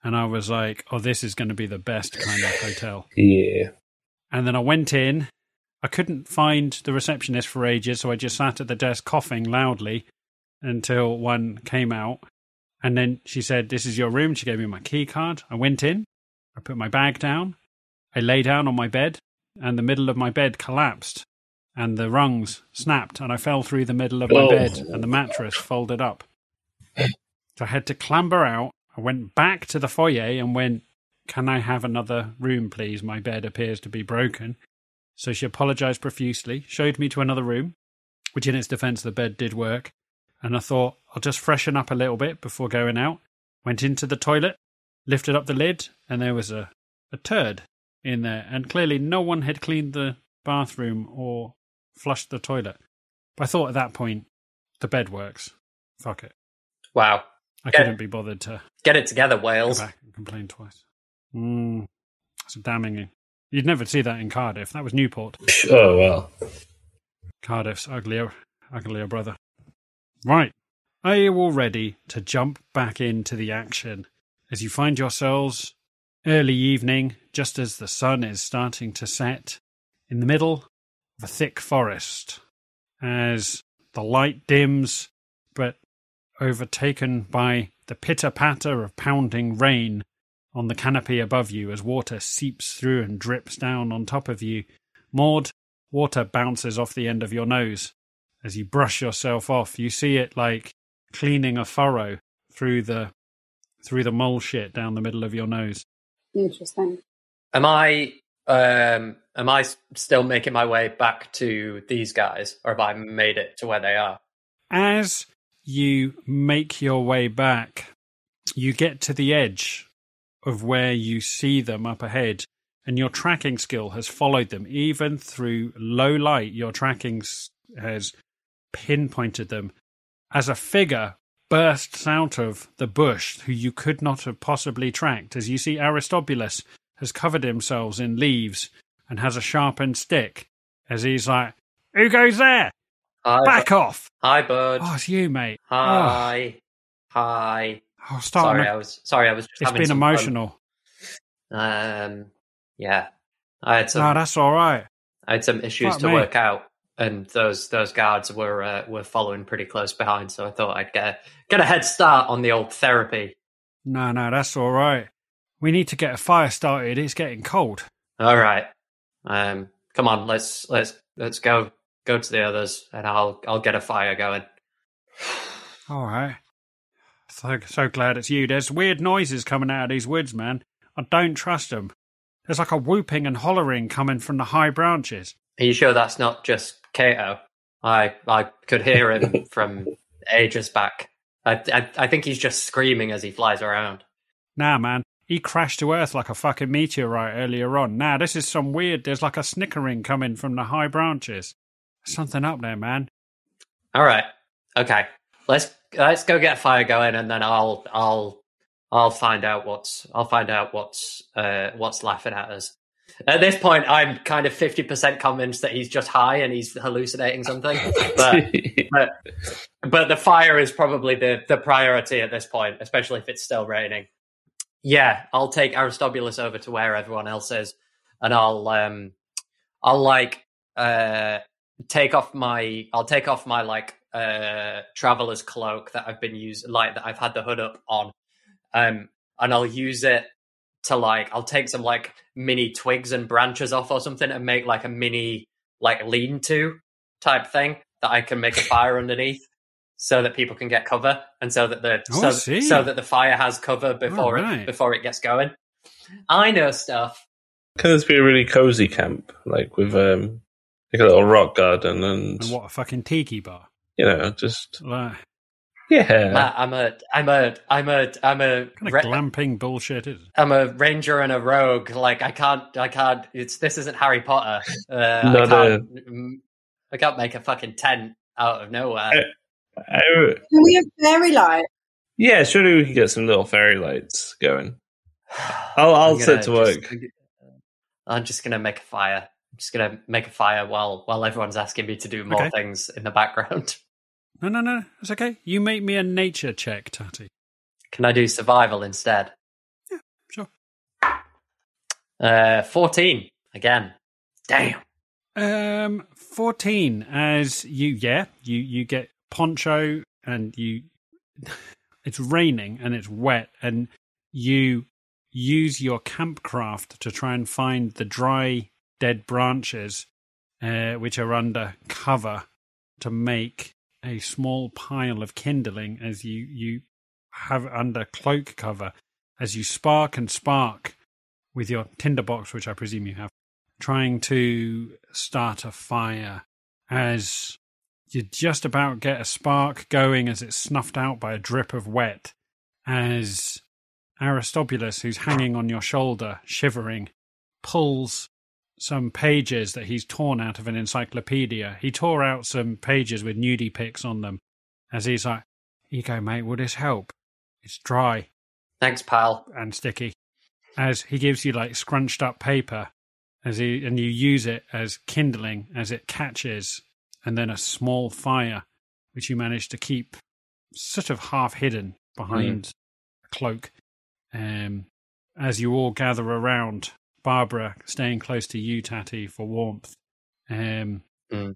And I was like, oh, this is going to be the best kind of hotel. Yeah. And then I went in. I couldn't find the receptionist for ages, so I just sat at the desk coughing loudly until one came out. And then she said, This is your room. She gave me my key card. I went in. I put my bag down. I lay down on my bed, and the middle of my bed collapsed, and the rungs snapped, and I fell through the middle of my Oh. bed, and the mattress folded up. So I had to clamber out. I went back to the foyer and went, Can I have another room, please? My bed appears to be broken. So she apologized profusely, showed me to another room, which in its defense, the bed did work. And I thought, I'll just freshen up a little bit before going out. Went into the toilet, lifted up the lid, and there was a, a turd in there. And clearly, no one had cleaned the bathroom or flushed the toilet. But I thought at that point, the bed works. Fuck it. Wow. I Yeah. couldn't be bothered to Get it together, Wales. back and complain twice. Mm, that's damning. You'd never see that in Cardiff. That was Newport. Oh well. Cardiff's uglier, uglier brother. Right. Are you all ready to jump back into the action as you find yourselves early evening, just as the sun is starting to set, in the middle of a thick forest, as the light dims, but overtaken by the pitter patter of pounding rain on the canopy above you as water seeps through and drips down on top of you. Maud, water bounces off the end of your nose. As you brush yourself off, you see it like cleaning a furrow through the through the mole shit down the middle of your nose. Interesting. Am I? Um, am I still making my way back to these guys, or have I made it to where they are? As you make your way back, you get to the edge of where you see them up ahead, and your tracking skill has followed them. Even through low light, your tracking has pinpointed them as a figure bursts out of the bush who you could not have possibly tracked. As you see, Aristobulus has covered himself in leaves and has a sharpened stick. As he's like, Who goes there? Hi, Back off! hi, bud. Oh, it's you, mate. Hi, hi. Oh, oh Sorry, I was sorry. I was. Just It's been some fun. emotional. Um, yeah, I had some. No, that's all right. I had some issues Fuck to me. work out, and those those guards were uh, were following pretty close behind. So I thought I'd get a, get a head start on the old therapy. No, no, that's all right. We need to get a fire started. It's getting cold. All right, um, come on, let's let's let's go go to the others, and I'll I'll get a fire going. (sighs) All right. So, so glad it's you. There's weird noises coming out of these woods, man. I don't trust them. There's like a whooping and hollering coming from the high branches. Are you sure that's not just Kato? I I could hear him (laughs) from ages back. I, I I think he's just screaming as he flies around. Nah, man. He crashed to Earth like a fucking meteorite earlier on. Nah, this is some weird. There's like a snickering coming from the high branches. Something up there, man. All right. Okay. Let's let's go get a fire going, and then I'll I'll I'll find out what's I'll find out what's uh what's laughing at us. At this point, I'm kind of fifty percent convinced that he's just high and he's hallucinating something. (laughs) But but but the fire is probably the the priority at this point, especially if it's still raining. Yeah, I'll take Aristobulus over to where everyone else is, and I'll um I'll like uh take off my I'll take off my like uh traveler's cloak that I've been using like that I've had the hood up on. Um and I'll use it to like I'll take some like mini twigs and branches off or something and make like a mini like lean to type thing that I can make a fire underneath. So that people can get cover and so that the Oh, so, so that the fire has cover before right. it before it gets going. I know stuff. Can this be a really cozy camp, like with um, like a little rock garden and, And what a fucking tiki bar. you know, just Like, yeah, I'm a I'm a I'm a I'm a kind of re- glamping bullshit is it? I'm a ranger and a rogue. Like I can't, I can't. It's this isn't Harry Potter. Uh, I Not can't. mm, I can't make a fucking tent out of nowhere. I- Can we have fairy light? yeah. Surely we can get some little fairy lights going. (sighs) I'll I'll set to gonna work. I'm just gonna make a fire. I'm just gonna make a fire while while everyone's asking me to do more Okay. things in the background. (laughs) No, no, no. It's okay. You make me a nature check, Tatty. Can I do survival instead? Yeah, sure. Uh, fourteen again. Damn. Um, fourteen. As you, yeah, you you get poncho, and you. (laughs) It's raining and it's wet, and you use your campcraft to try and find the dry, dead branches, uh, which are under cover, to make a small pile of kindling. As you you have under cloak cover, as you spark and spark with your tinderbox, which I presume you have trying to start a fire as you just about get a spark going as it's snuffed out by a drip of wet as Aristobulus, who's hanging on your shoulder, shivering, pulls some pages that he's torn out of an encyclopedia. He tore out some pages with nudie pics on them as he's like, Here you go, mate, will this help? It's dry Thanks, pal. and sticky. As he gives you like scrunched up paper, as he and you use it as kindling as it catches, and then a small fire, which you manage to keep sort of half hidden behind a cloak. Um, as you all gather around, Barbara staying close to you, Tatty, for warmth. Um, Mm.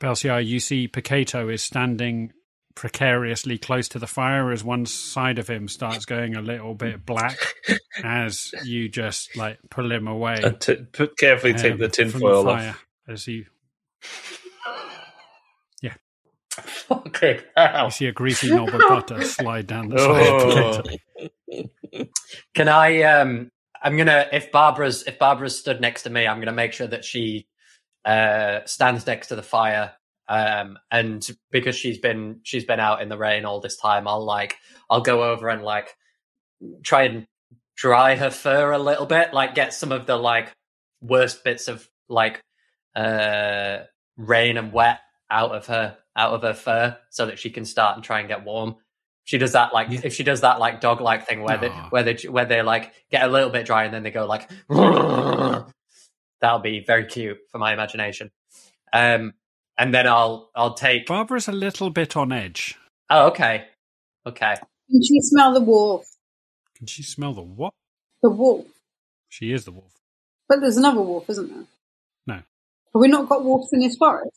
Belciar, you see Picato is standing precariously close to the fire as one side of him starts going a little bit black (laughs) as you just like pull him away. And t- put, carefully take um, the tinfoil off. as you, (laughs) Fucking hell. you see a greasy knob of butter (laughs) slide down the side Oh. Can I? Um, I'm gonna. If Barbara's if Barbara's stood next to me, I'm gonna make sure that she uh, stands next to the fire. Um, and because she's been she's been out in the rain all this time, I'll like I'll go over and like try and dry her fur a little bit, like get some of the like worst bits of like uh rain and wet out of her out of her fur so that she can start and try and get warm. She does that like Yeah. if she does that like dog like thing where they where they where they like get a little bit dry and then they go like (laughs) that'll be very cute for my imagination. Um and then I'll I'll take Barbara's a little bit on edge. oh okay okay Can she smell the wolf? Can she smell the what? The wolf. She is the wolf. But there's another wolf, isn't there? No. Have we not got wolves in this forest?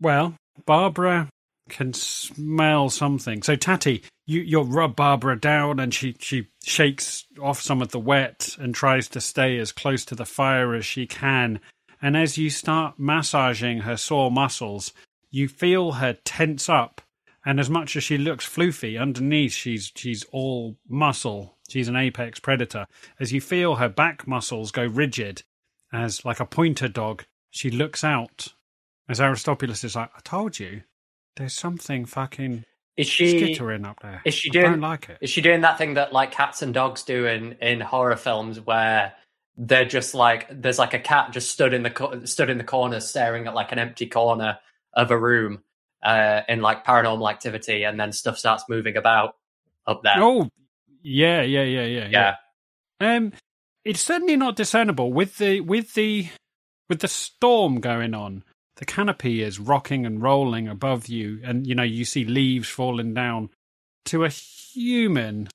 Well, Barbara can smell something. So, Tatty, you you rub Barbara down, and she she shakes off some of the wet and tries to stay as close to the fire as she can. And as you start massaging her sore muscles, you feel her tense up. And as much as she looks floofy, underneath she's she's all muscle. She's an apex predator. As you feel her back muscles go rigid, as like a pointer dog, she looks out as Aristobulus is like, I told you, there's something fucking is she skittering up there. is she I doing- don't like it. Is she doing that thing that like cats and dogs do in in horror films where they're just like there's like a cat just stood in the co- stood in the corner staring at like an empty corner of a room uh in like paranormal activity and then stuff starts moving about up there. Oh, yeah, yeah, yeah, yeah, yeah. Um, it's certainly not discernible with the with the with the storm going on. The canopy is rocking and rolling above you, and you know you see leaves falling down. To a human,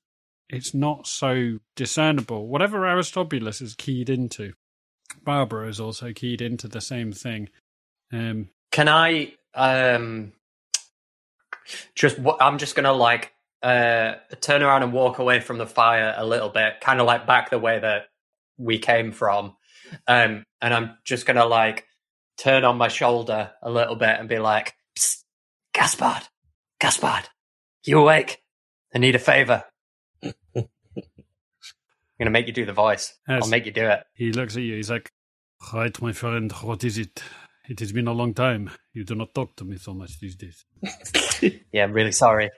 it's not so discernible. Whatever Aristobulus is keyed into, Barbara is also keyed into the same thing. Um, Can I um just I'm just gonna like uh turn around and walk away from the fire a little bit, kind of like back the way that we came from. Um and I'm just gonna like turn on my shoulder a little bit and be like, Psst, Gaspard, Gaspard, You awake? I need a favor. I'm (laughs) gonna make you do the voice. Yes. I'll make you do it. He looks at you. He's like, Right, my friend, what is it? It has been a long time. You do not talk to me so much these days. (laughs) Yeah, I'm really sorry.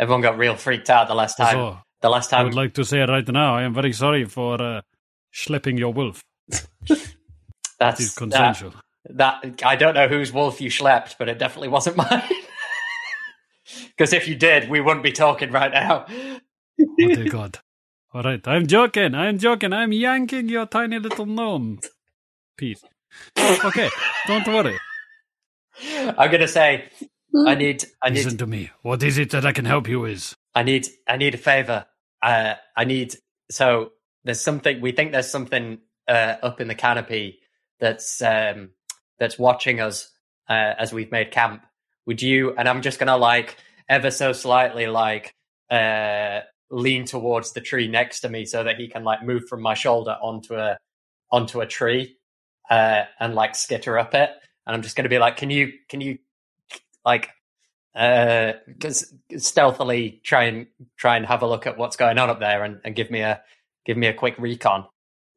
Everyone got real freaked out the last time. So, The last time. I would like to say right now, I am very sorry for uh, schlepping your wolf. (laughs) That's is that, consensual. that. I don't know whose wolf you schlepped, but it definitely wasn't (laughs) mine. Because if you did, we wouldn't be talking right now. Oh, dear God. All right, I'm joking. I'm joking. I'm yanking your tiny little gnome. Pete. Okay, don't worry. I'm gonna say, I need, I need, Listen to me. What is it that I can help you with? I need, I need a favor. Uh, I need. So there's something. We think there's something uh, up in the canopy that's um, that's watching us uh, as we've made camp. Would you? And I'm just gonna like ever so slightly like uh, lean towards the tree next to me so that he can like move from my shoulder onto a onto a tree uh, and like skitter up it. And I'm just gonna be like, can you can you like uh stealthily try and try and have a look at what's going on up there and, and give me a give me a quick recon.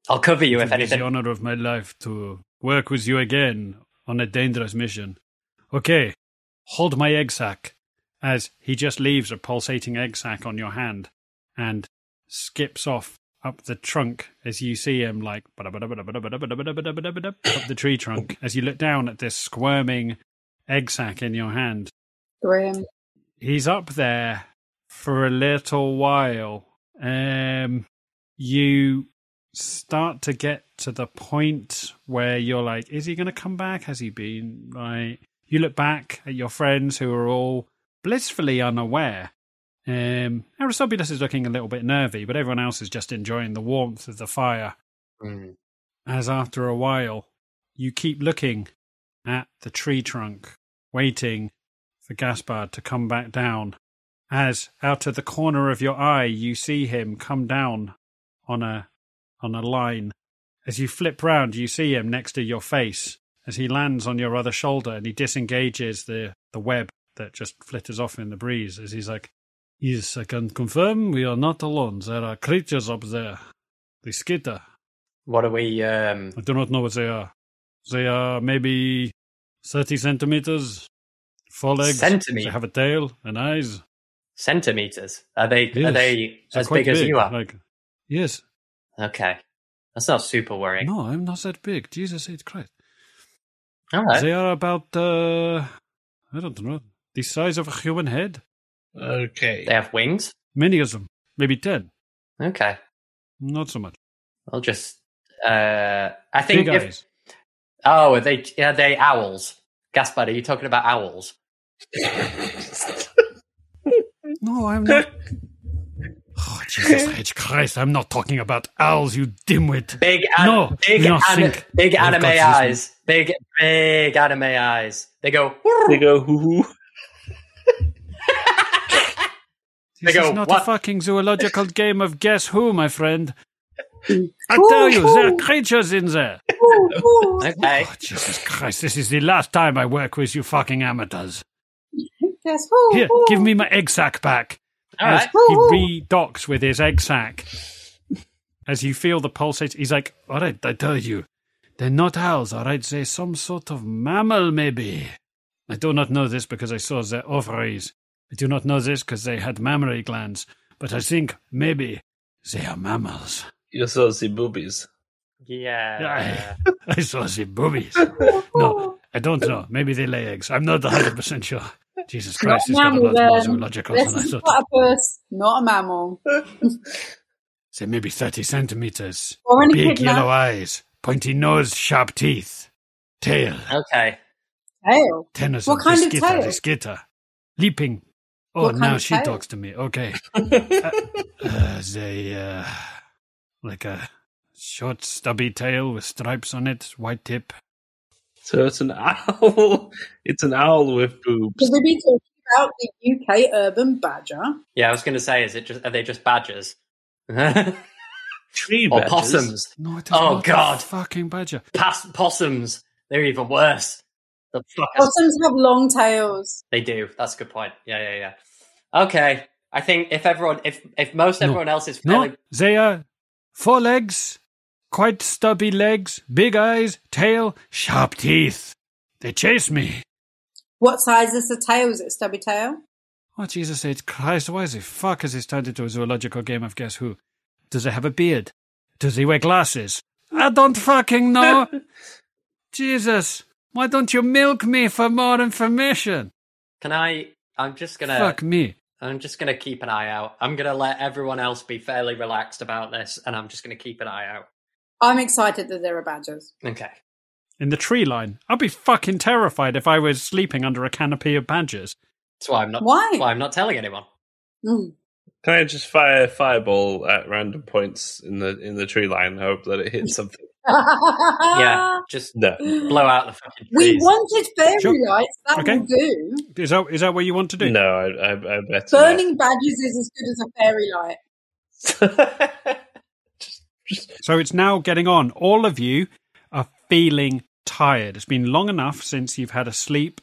I'll cover you if It is the honor of my life to work with you again on a dangerous mission. Okay, hold my egg sac as he just leaves a pulsating egg sac on your hand and skips off up the trunk as you see him like up the tree trunk as you look down at this squirming egg sac in your hand. Grim. he's up there for a little while. Um, you start to get to the point where you're like, is he going to come back? Has he been? Right. You look back at your friends who are all blissfully unaware. Um, Aristobulus is looking a little bit nervy, but everyone else is just enjoying the warmth of the fire Mm. as after a while you keep looking at the tree trunk, waiting for Gaspard to come back down. As out of the corner of your eye you see him come down on a on a line. As you flip round you see him next to your face as he lands on your other shoulder and he disengages the, the web that just flitters off in the breeze as he's like Yes, I can confirm we are not alone. There are creatures up there. They skitter. What are we um I do not know what they are. They are maybe 30 centimeters, four legs. Centimeters. They have a tail and eyes. centimeters? Are they are Yes. they They're as quite big, as you are? Like, yes. Okay. That's not super worrying. No, I'm not that big. Jesus H. Christ. All right. They are about, uh, I don't know, the size of a human head. Okay. They have wings? Many of them. Maybe 10. Okay. Not so much. I'll just uh I think Big if eyes. Oh, are they are they owls? Gaspard, are you talking about owls? (laughs) No, I'm not. (laughs) Oh, Jesus (laughs) H. Christ, I'm not talking about owls, you dimwit. Big an- No, big, you an- think big I've anime got eyes. Big big anime eyes. They go They go hoo hoo. (laughs) This They go, is not "What?" a fucking zoological (laughs) game of guess who, my friend. I tell you, there are creatures in there. Ooh, ooh. Okay. Oh, Jesus Christ, this is the last time I work with you fucking amateurs. Yes, ooh, Here, give me my egg sack back. All As right. he Ooh, ooh. redocks with his egg sack. As you feel the pulsate, he's like, all right, I tell you, they're not owls, all right? They're some sort of mammal, maybe. I do not know this because I saw their ovaries. I do not know this because they had mammary glands. But I think maybe they are mammals. You saw the boobies. Yeah. (laughs) I saw the boobies. (laughs) No, I don't know. Maybe they lay eggs. I'm not 100% sure. Jesus Not Christ, it's got a mammal lot more then. zoological This than I is a thought. platypus, not a mammal. (laughs) Say maybe 30 centimeters. Or an Big echidna. yellow eyes, pointy nose, sharp teeth. Tail, Okay. Tail. ten of What kind they of skitter, tail? they skitter. Leaping. Oh, What now she tail? talks to me. Okay. (laughs) Uh, they, uh, like a short, stubby tail with stripes on it, white tip. So it's an (laughs) owl. It's an owl with boobs. Could we be talking about the UK urban badger? Yeah, I was going to say, is it just are they just badgers (laughs) or Tree badgers. possums? No, it is Oh, God. fucking badger. Pas- possums. They're even worse. The fuck Possums have long tails. They do. That's a good point. Yeah, yeah, yeah. Okay, I think if everyone, if if most No. everyone else is fairly, No, they are four legs, quite stubby legs, big eyes, tail, sharp teeth. They chase me. What size is the tail? Is it a stubby tail? Oh, Jesus H. Christ, why the fuck has this turned into a zoological game of guess who? Does he have a beard? Does he wear glasses? I don't fucking know. (laughs) Jesus, why don't you milk me for more information? can I? I'm just gonna. Fuck me. I'm just gonna keep an eye out. I'm gonna let everyone else be fairly relaxed about this, and I'm just gonna keep an eye out. I'm excited that there are badgers. Okay. In the tree line, I'd be fucking terrified if I was sleeping under a canopy of badgers. That's why I'm not. Why? Why I'm not telling anyone. Mm. Can I just fire a fireball at random points in the in the tree line? and Hope that it hits (laughs) something. Yeah, (laughs) just No. blow out the fucking We wanted fairy Sure. lights. That Okay. will do. Is that is that what you want to do? No, I, I, I bet. Burning badgers is as good as a fairy light. (laughs) So it's now getting on. All of you are feeling tired. It's been long enough since you've had a sleep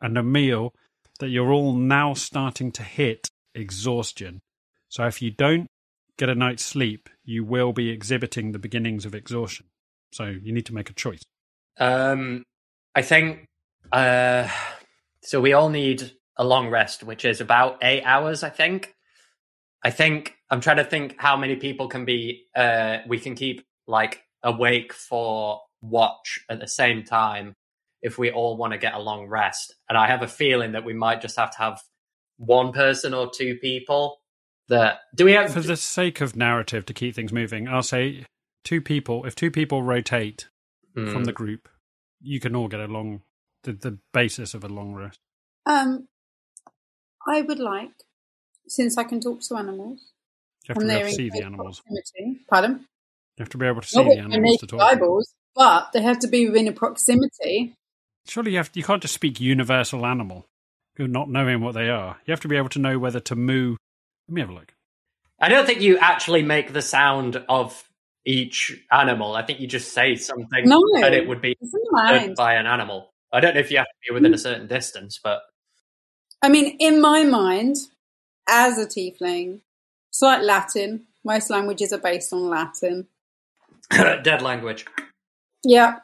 and a meal that you're all now starting to hit exhaustion. So if you don't get a night's sleep, you will be exhibiting the beginnings of exhaustion. So you need to make a choice. Um, I think. Uh, so we all need a long rest, which is about eight hours. I think. I think I'm trying to think how many people can be. Uh, we can keep like awake for watch at the same time if we all want to get a long rest. And I have a feeling that we might just have to have one person or two people. That do we have? For the sake of narrative, to keep things moving, I'll say two people. If two people rotate Hmm. from the group, you can all get a long. The, the basis of a long rest. Um, I would like, since I can talk to animals, You have to and be able to see the animals. proximity. Pardon? You have to be able to see Not the animals to naked talk. to. eyeballs, but they have to be within a proximity. Surely you have. You can't just speak universal animal, you're not knowing what they are. You have to be able to know whether to moo. Let me have a look. I don't think you actually make the sound of each animal. I think you just say something No. and it would be heard by an animal. I don't know if you have to be within a certain distance, but I mean, in my mind, as a tiefling, it's like Latin. Most languages are based on Latin. (coughs) dead language. Yeah,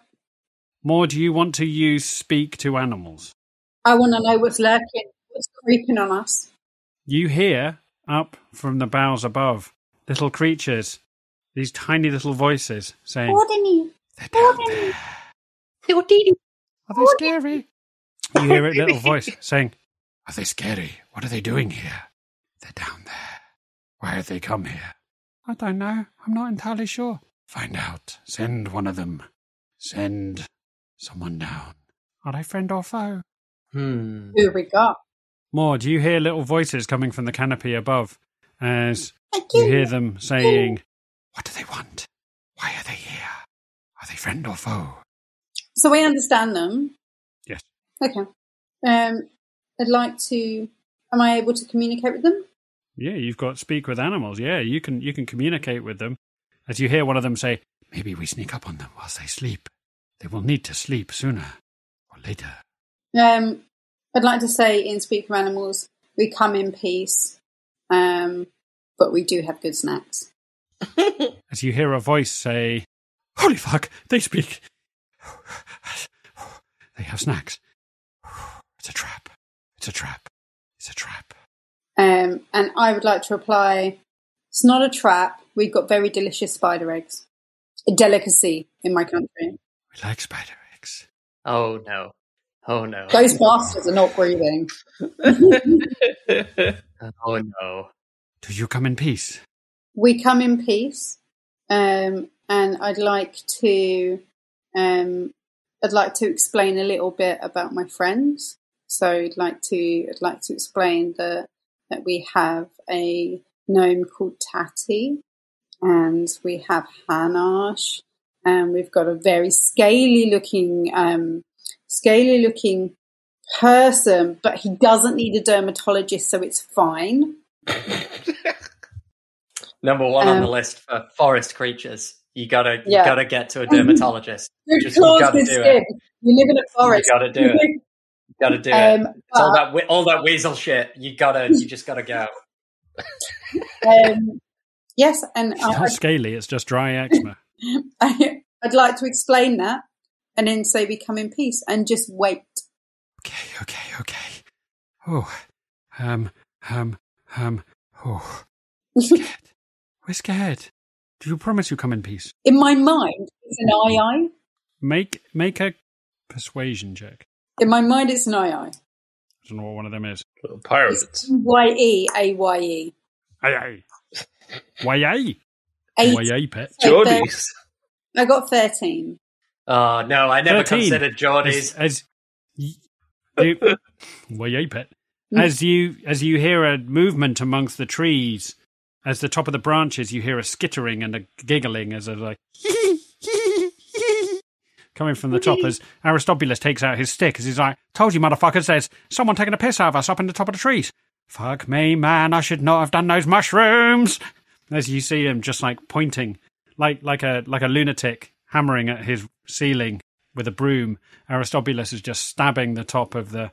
More, do you want to use speak to animals? I want to know what's lurking, what's creeping on us. You hear up from the boughs above little creatures, these tiny little voices saying, Ordinary. "They're down. Are they scary?" You hear a little (laughs) voice saying, "Are they scary? What are they doing here? They're down there. Why have they come here?" I don't know. I'm not entirely sure. Find out. Send one of them. Send someone down. Are they friend or foe? Hmm. Who have we got? More, do you hear little voices coming from the canopy above as you hear them saying, What do they want? Why are they here? Are they friend or foe? So we understand them. Yes. Okay. Um, I'd like to. Am I able to communicate with them? Yeah, you've got speak with animals. Yeah, you can you can communicate with them. As you hear one of them say, Maybe we sneak up on them whilst they sleep. They will need to sleep sooner or later. Um, I'd like to say in Speak of Animals, we come in peace, um, but we do have good snacks. (laughs) As you hear a voice say, Holy fuck, they speak. They have snacks. It's a trap. It's a trap. It's a trap. Um, and I would like to reply, it's not a trap. We've got very delicious spider eggs. A delicacy in my country. We like spider eggs. Oh no. Oh no. Those bastards are not breathing. (laughs) Oh no. Do you come in peace? We come in peace, um, and I'd like to, um, I'd like to explain a little bit about my friends. So I'd like to, I'd like to explain that that we have a gnome called Tatty, and we have Hanash, and we've got a very scaly looking, um, scaly looking person, but he doesn't need a dermatologist, so it's fine. (laughs) Number one on Um, the list for forest creatures. You gotta Yeah. gotta get to a dermatologist. (laughs) Just- you gotta do skin. You live in a forest. You gotta do it. (laughs) Got to do Um, it. It's all that we- all that weasel shit. You gotta. You just gotta go. Um, yes, and It's I, scaly, it's just dry eczema. (laughs) I, I'd like to explain that and then say we come in peace and just wait. Okay, okay, okay. Oh, um, um, um, oh. (laughs) Scared. We're scared. Do you promise you come in peace? In my mind, it's an aye aye. Make make a persuasion check. In my mind, it's an aye aye. I don't know what one of them is. Little pirates. Y E A Y E. Aye aye. Why aye? Eight. Why aye, pet? So Geordies. I got 13. Oh no, I never 13. considered As, Geordies. as y- you, (laughs) why aye, pet? Mm. As you as you hear a movement amongst the trees, as the top of the branches, you hear a skittering and a giggling as a like (laughs) coming from the top as Aristobulus takes out his stick as he's like, "Told you, motherfuckers! There's someone taking a piss out of us up in the top of the trees. Fuck me, man! I should not have done those mushrooms." As you see him just like pointing, like like a like a lunatic hammering at his ceiling with a broom. Aristobulus is just stabbing the top of the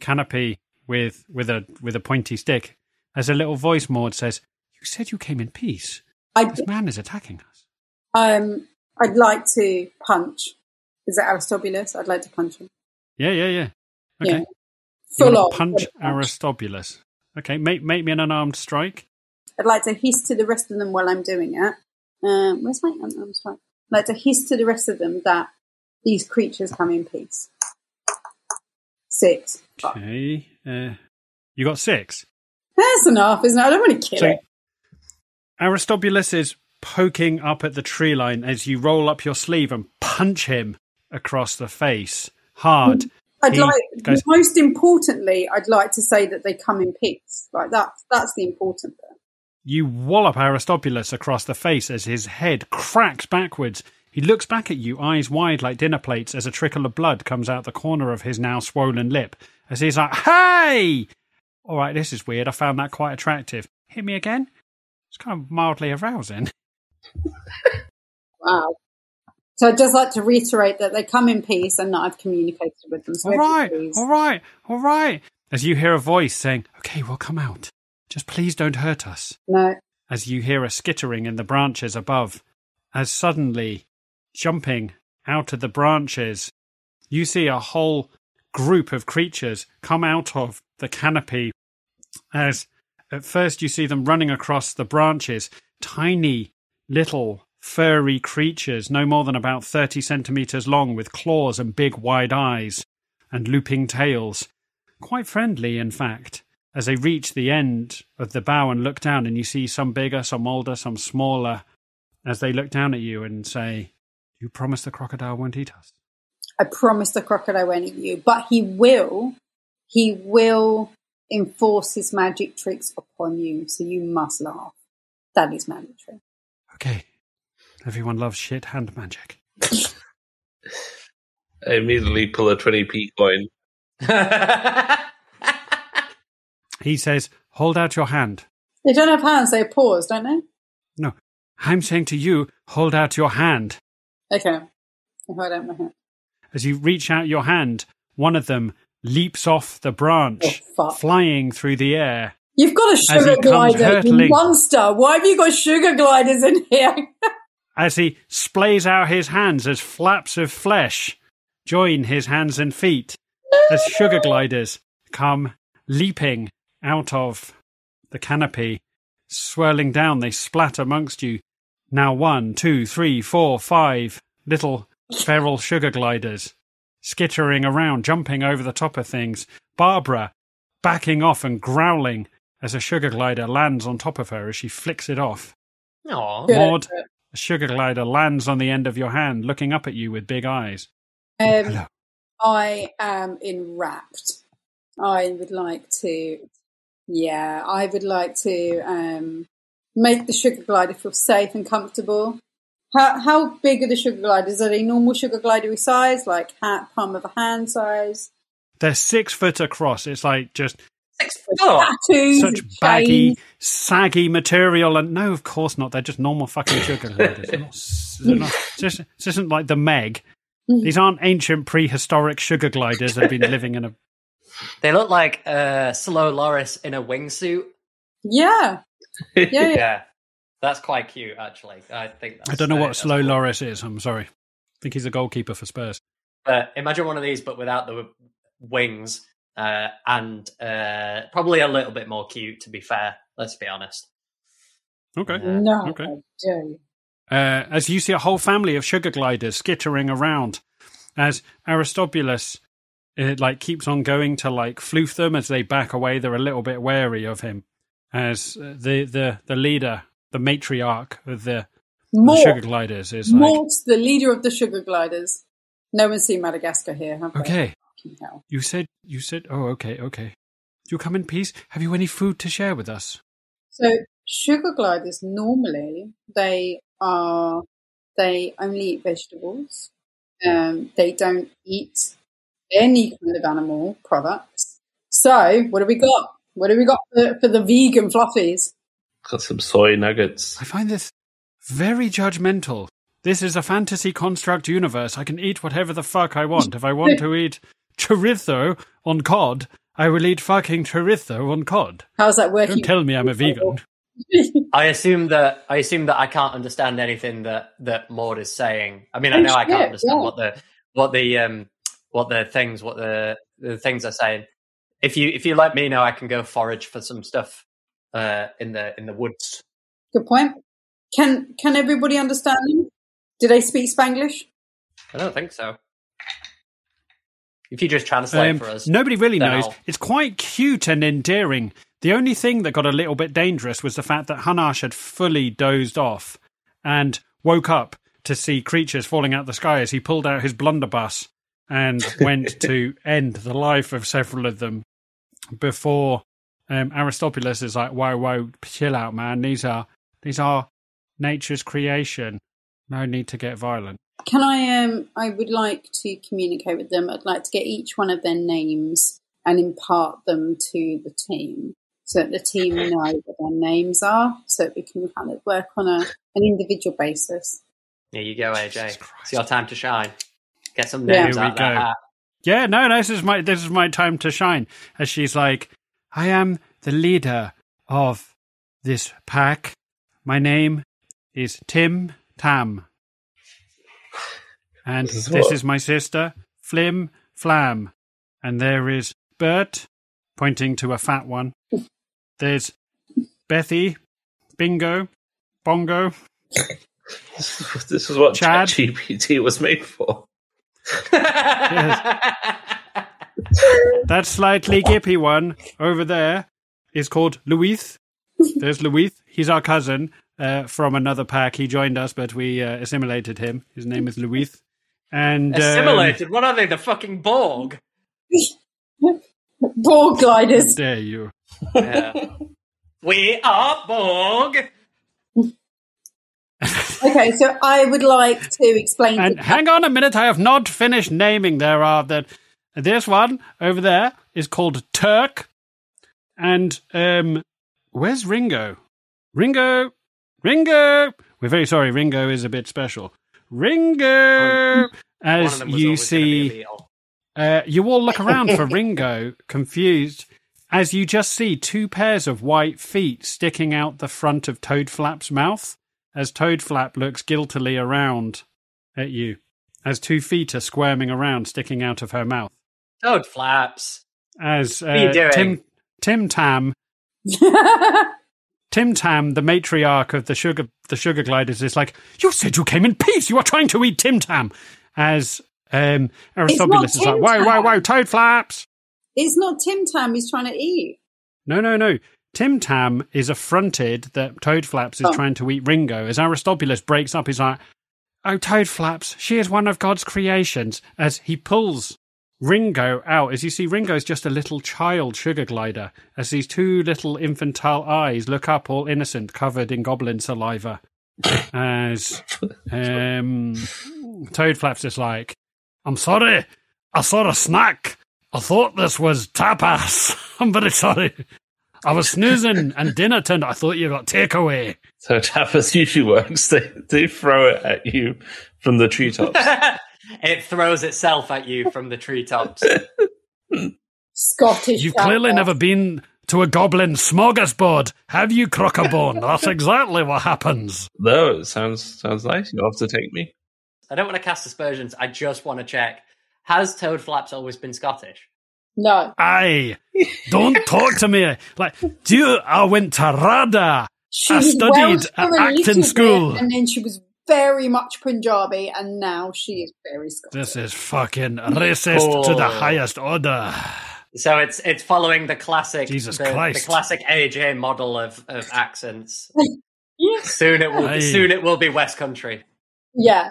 canopy with with a with a pointy stick. As a little voice, Maud says, "You said you came in peace. I, This man is attacking us." um, I'd like to punch. Is it Aristobulus? I'd like to punch him. Yeah, yeah, yeah. Okay. Yeah. Full on. punch full. Aristobulus. Okay, make make me an unarmed strike. I'd like to hiss to the rest of them while I'm doing it. Um, where's my unarmed strike? I'd like to hiss to the rest of them that these creatures come in peace. Six. Okay. Uh, you got six. That's enough, isn't it? I don't want to kill So it. Aristobulus is poking up at the tree line as you roll up your sleeve and punch him across the face hard. I'd he like, goes- most importantly, I'd like to say that they come in peace. Like that, that's the important bit. You wallop Aristobulus across the face as his head cracks backwards. He looks back at you, eyes wide like dinner plates, as a trickle of blood comes out the corner of his now swollen lip. As he's like, Hey! All right, this is weird. I found that quite attractive. Hit me again? It's kind of mildly arousing. (laughs) Wow. So I'd just like to reiterate that they come in peace and that I've communicated with them. So all right, all right, all right. As you hear a voice saying, Okay, we'll come out. Just please don't hurt us. No. as you hear a skittering in the branches above. As suddenly, jumping out of the branches, you see a whole group of creatures come out of the canopy. As at first you see them running across the branches, tiny little furry creatures, no more than about 30 centimeters long, with claws and big wide eyes and looping tails. Quite friendly, in fact as they reach the end of the bow and look down, and you see some bigger, some older, some smaller, as they look down at you and say, You promise the crocodile won't eat us? I promise the crocodile won't eat you, but he will. He will enforce his magic tricks upon you, so you must laugh. That is mandatory. Okay. Everyone loves shit hand magic. I immediately pull a 20p coin. (laughs) He says, Hold out your hand. They don't have hands; they have paws, don't they? No, I'm saying to you, hold out your hand. Okay. I hold out my hand. As you reach out your hand, one of them leaps off the branch, Oh, flying through the air. You've got a sugar glider, you monster. Why have you got sugar gliders in here? (laughs) as he splays out his hands as flaps of flesh join his hands and feet as sugar gliders come leaping out of the canopy, swirling down. They splat amongst you. Now one, two, three, four, five little feral sugar gliders skittering around, jumping over the top of things. Barbara backing off and growling as a sugar glider lands on top of her as she flicks it off. Aw. Good. Maud, a sugar glider lands on the end of your hand, looking up at you with big eyes. Um, Hello. I am enwrapped. I would like to, yeah, I would like to um, make the sugar glider feel safe and comfortable. How how big are the sugar gliders? Are they normal sugar glidery size, like hat, palm of a hand size? They're six foot across. It's like just Six foot. Tattoos, such baggy, chains. saggy material. And no, of course not. They're just normal fucking sugar (laughs) gliders. They're not, they're not, this, this isn't like the Meg. Mm-hmm. These aren't ancient prehistoric sugar gliders that have been living in a They look like uh, Slow Loris in a wingsuit. Yeah, (laughs) yeah, yeah. Yeah, that's quite cute, actually. I think. That's, I don't know uh, what Slow cool. Loris is. I'm sorry. I think he's a goalkeeper for Spurs. But imagine one of these, but without the wings, uh, and uh, probably a little bit more cute. To be fair, let's be honest. Okay. Uh, No, Okay. I do. uh, as you see a whole family of sugar gliders skittering around as Aristobulus uh, like keeps on going to like floof them as they back away they're a little bit wary of him as uh, the the the leader the matriarch of the, the sugar gliders is like the leader of the sugar gliders. No one's seen Madagascar here, have they? okay Fucking you said you said oh okay okay you come in peace have you any food to share with us So sugar gliders normally they are they only eat vegetables. Um, they don't eat any kind of animal products. So what do we got? What do we got for, for the vegan fluffies? Got some soy nuggets. I find this very judgmental. This is a fantasy construct universe. I can eat whatever the fuck I want. If I want to eat chorizo on cod, I will eat fucking chorizo on cod. How's that working? Don't tell me I'm a vegan. I assume that I assume that I can't understand anything that that Maud is saying. I mean, I know I can't understand yeah. what the what the um what the things what the the things are saying. If you if you let me know, I can go forage for some stuff uh, in the in the woods. Good point. Can can everybody understand them? Do they speak Spanglish? I don't think so. If you just translate Um, for us, nobody really knows. I'll- It's quite cute and endearing. The only thing that got a little bit dangerous was the fact that Hanash had fully dozed off and woke up to see creatures falling out of the sky as he pulled out his blunderbuss and (laughs) went to end the life of several of them before um, Aristobulus is like, "Whoa, whoa, chill out, man. These are these are nature's creation. No need to get violent." Can I? Um, I would like to communicate with them. I'd like to get each one of their names and impart them to the team, so that the team know what their names are, so that we can kind of work on a an individual basis. here you go, AJ. It's your time to shine. Get some Yeah. names Here we out of that go. hat. Yeah, no, this is my this is my time to shine. As she's like, I am the leader of this pack. My name is Tim Tam. And This is this is my sister, Flim Flam. And there is Bert, pointing to a fat one. There's Bethy, Bingo, Bongo, (laughs) This is what Chad. ChatGPT was made for. That slightly gippy one over there is called Louis. There's Louis. He's our cousin uh, from another pack. He joined us, but we uh, assimilated him. His name is Louis. And um, Assimilated? What are they? The fucking Borg? (laughs) Borg gliders. dare you? Yeah. we are Borg. Okay, so I would like to explain. And to hang on a minute, I have not finished naming. There are that. This one over there is called Turk, and um, where's Ringo? Ringo, Ringo. We're very sorry. Ringo is a bit special. Ringo, One as of them was you always gonna be a see. Uh, you all look around for (laughs) Ringo, confused, as you just see two pairs of white feet sticking out the front of Toadflap's mouth, as Toadflap looks guiltily around at you, as two feet are squirming around, sticking out of her mouth. Toad flaps. As uh, are you doing? Tim Tim Tam (laughs) Tim Tam, the matriarch of the sugar the sugar gliders, is like, "You said you came in peace. You are trying to eat Tim Tam." As um, Aristobulus is like, Tim "Whoa, whoa, Tam." whoa, Toad flaps!" it's not Tim Tam he's trying to eat. No, no, no. Tim Tam is affronted that Toad Flaps is Oh. trying to eat Ringo. As Aristobulus breaks up, he's like, "Oh, Toad Flaps, she is one of God's creations." As he pulls Ringo out, as you see, Ringo's just a little child sugar glider. As these two little infantile eyes look up, all innocent, covered in goblin saliva. (laughs) As (laughs) um, Toad Flaps is like, "I'm sorry, I saw a snack. I thought this was tapas. (laughs) I'm very sorry." I was snoozing and dinner turned. I thought you got takeaway. So tapas usually works. They they throw it at you from the treetops. It throws itself at you from the treetops. Scottish. You've chap clearly never been to a goblin smorgasbord, have you, Crockabone? That's exactly what happens. No, it sounds sounds nice. You'll have to take me. I don't want to cast aspersions. I just want to check. Has Toad Flaps always been Scottish? No, Aye, don't talk to me like. Do you, I went to RADA. she I studied Welsh at for a acting bit, school. and then she was very much Punjabi, and now she is very Scottish. This is fucking racist to the Oh. highest order. So it's it's following the classic Jesus the, the classic AJ model of, of accents. (laughs) Yes. Soon it will Aye. soon it will be West Country. Yeah,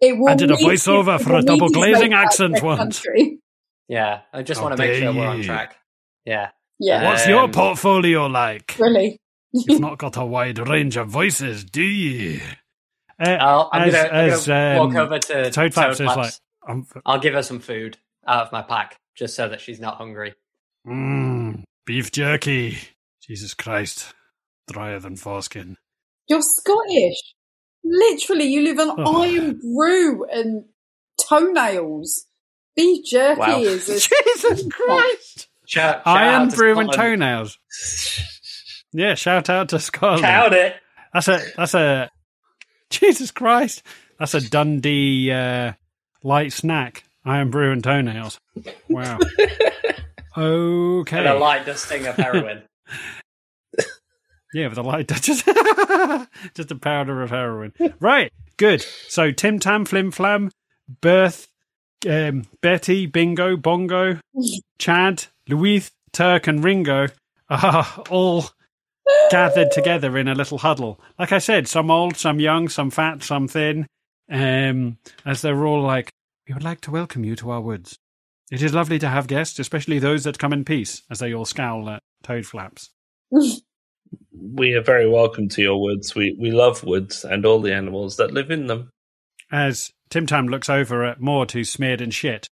it will. I did a voiceover it for a double glazing accent once. country. Yeah, I just How want to make sure we're on track. Yeah. Yeah, What's your Um, portfolio like? really. You've (laughs) not got a wide range of voices, do you? Uh, I'll, I'm As- gonna, I'm as, gonna um, walk over to Toad Flaps is Flaps. like, I'll give her some food out of my pack just so that she's not hungry. mm, beef jerky. Jesus Christ. Drier than foreskin. You're Scottish. Literally, you live on Oh. Irn-Bru and toenails. Beef jerky Wow. is a (laughs) Jesus Christ. Shout, shout Iron out to brew and toenails. Yeah, shout out to Scotland. Count it. That's a that's a (laughs) Jesus Christ. That's a Dundee uh, light snack. Irn-Bru and toenails. Wow. (laughs) okay. And a light dusting of heroin. (laughs) Yeah, with a light just just a powder of heroin. Right, good. So Tim Tam Flim Flam, Birth, um, Betty, Bingo, Bongo, Chad, Louise, Turk, and Ringo are all gathered together in a little huddle. Like I said, some old, some young, some fat, some thin. Um, as they're all like, "We would like to welcome you to our woods. It is lovely to have guests, especially those that come in peace." As they all scowl at Toad Flaps. (laughs) We are very welcome to your woods. We we love woods and all the animals that live in them. As Tim Tam looks over at Maud, who's smeared in shit,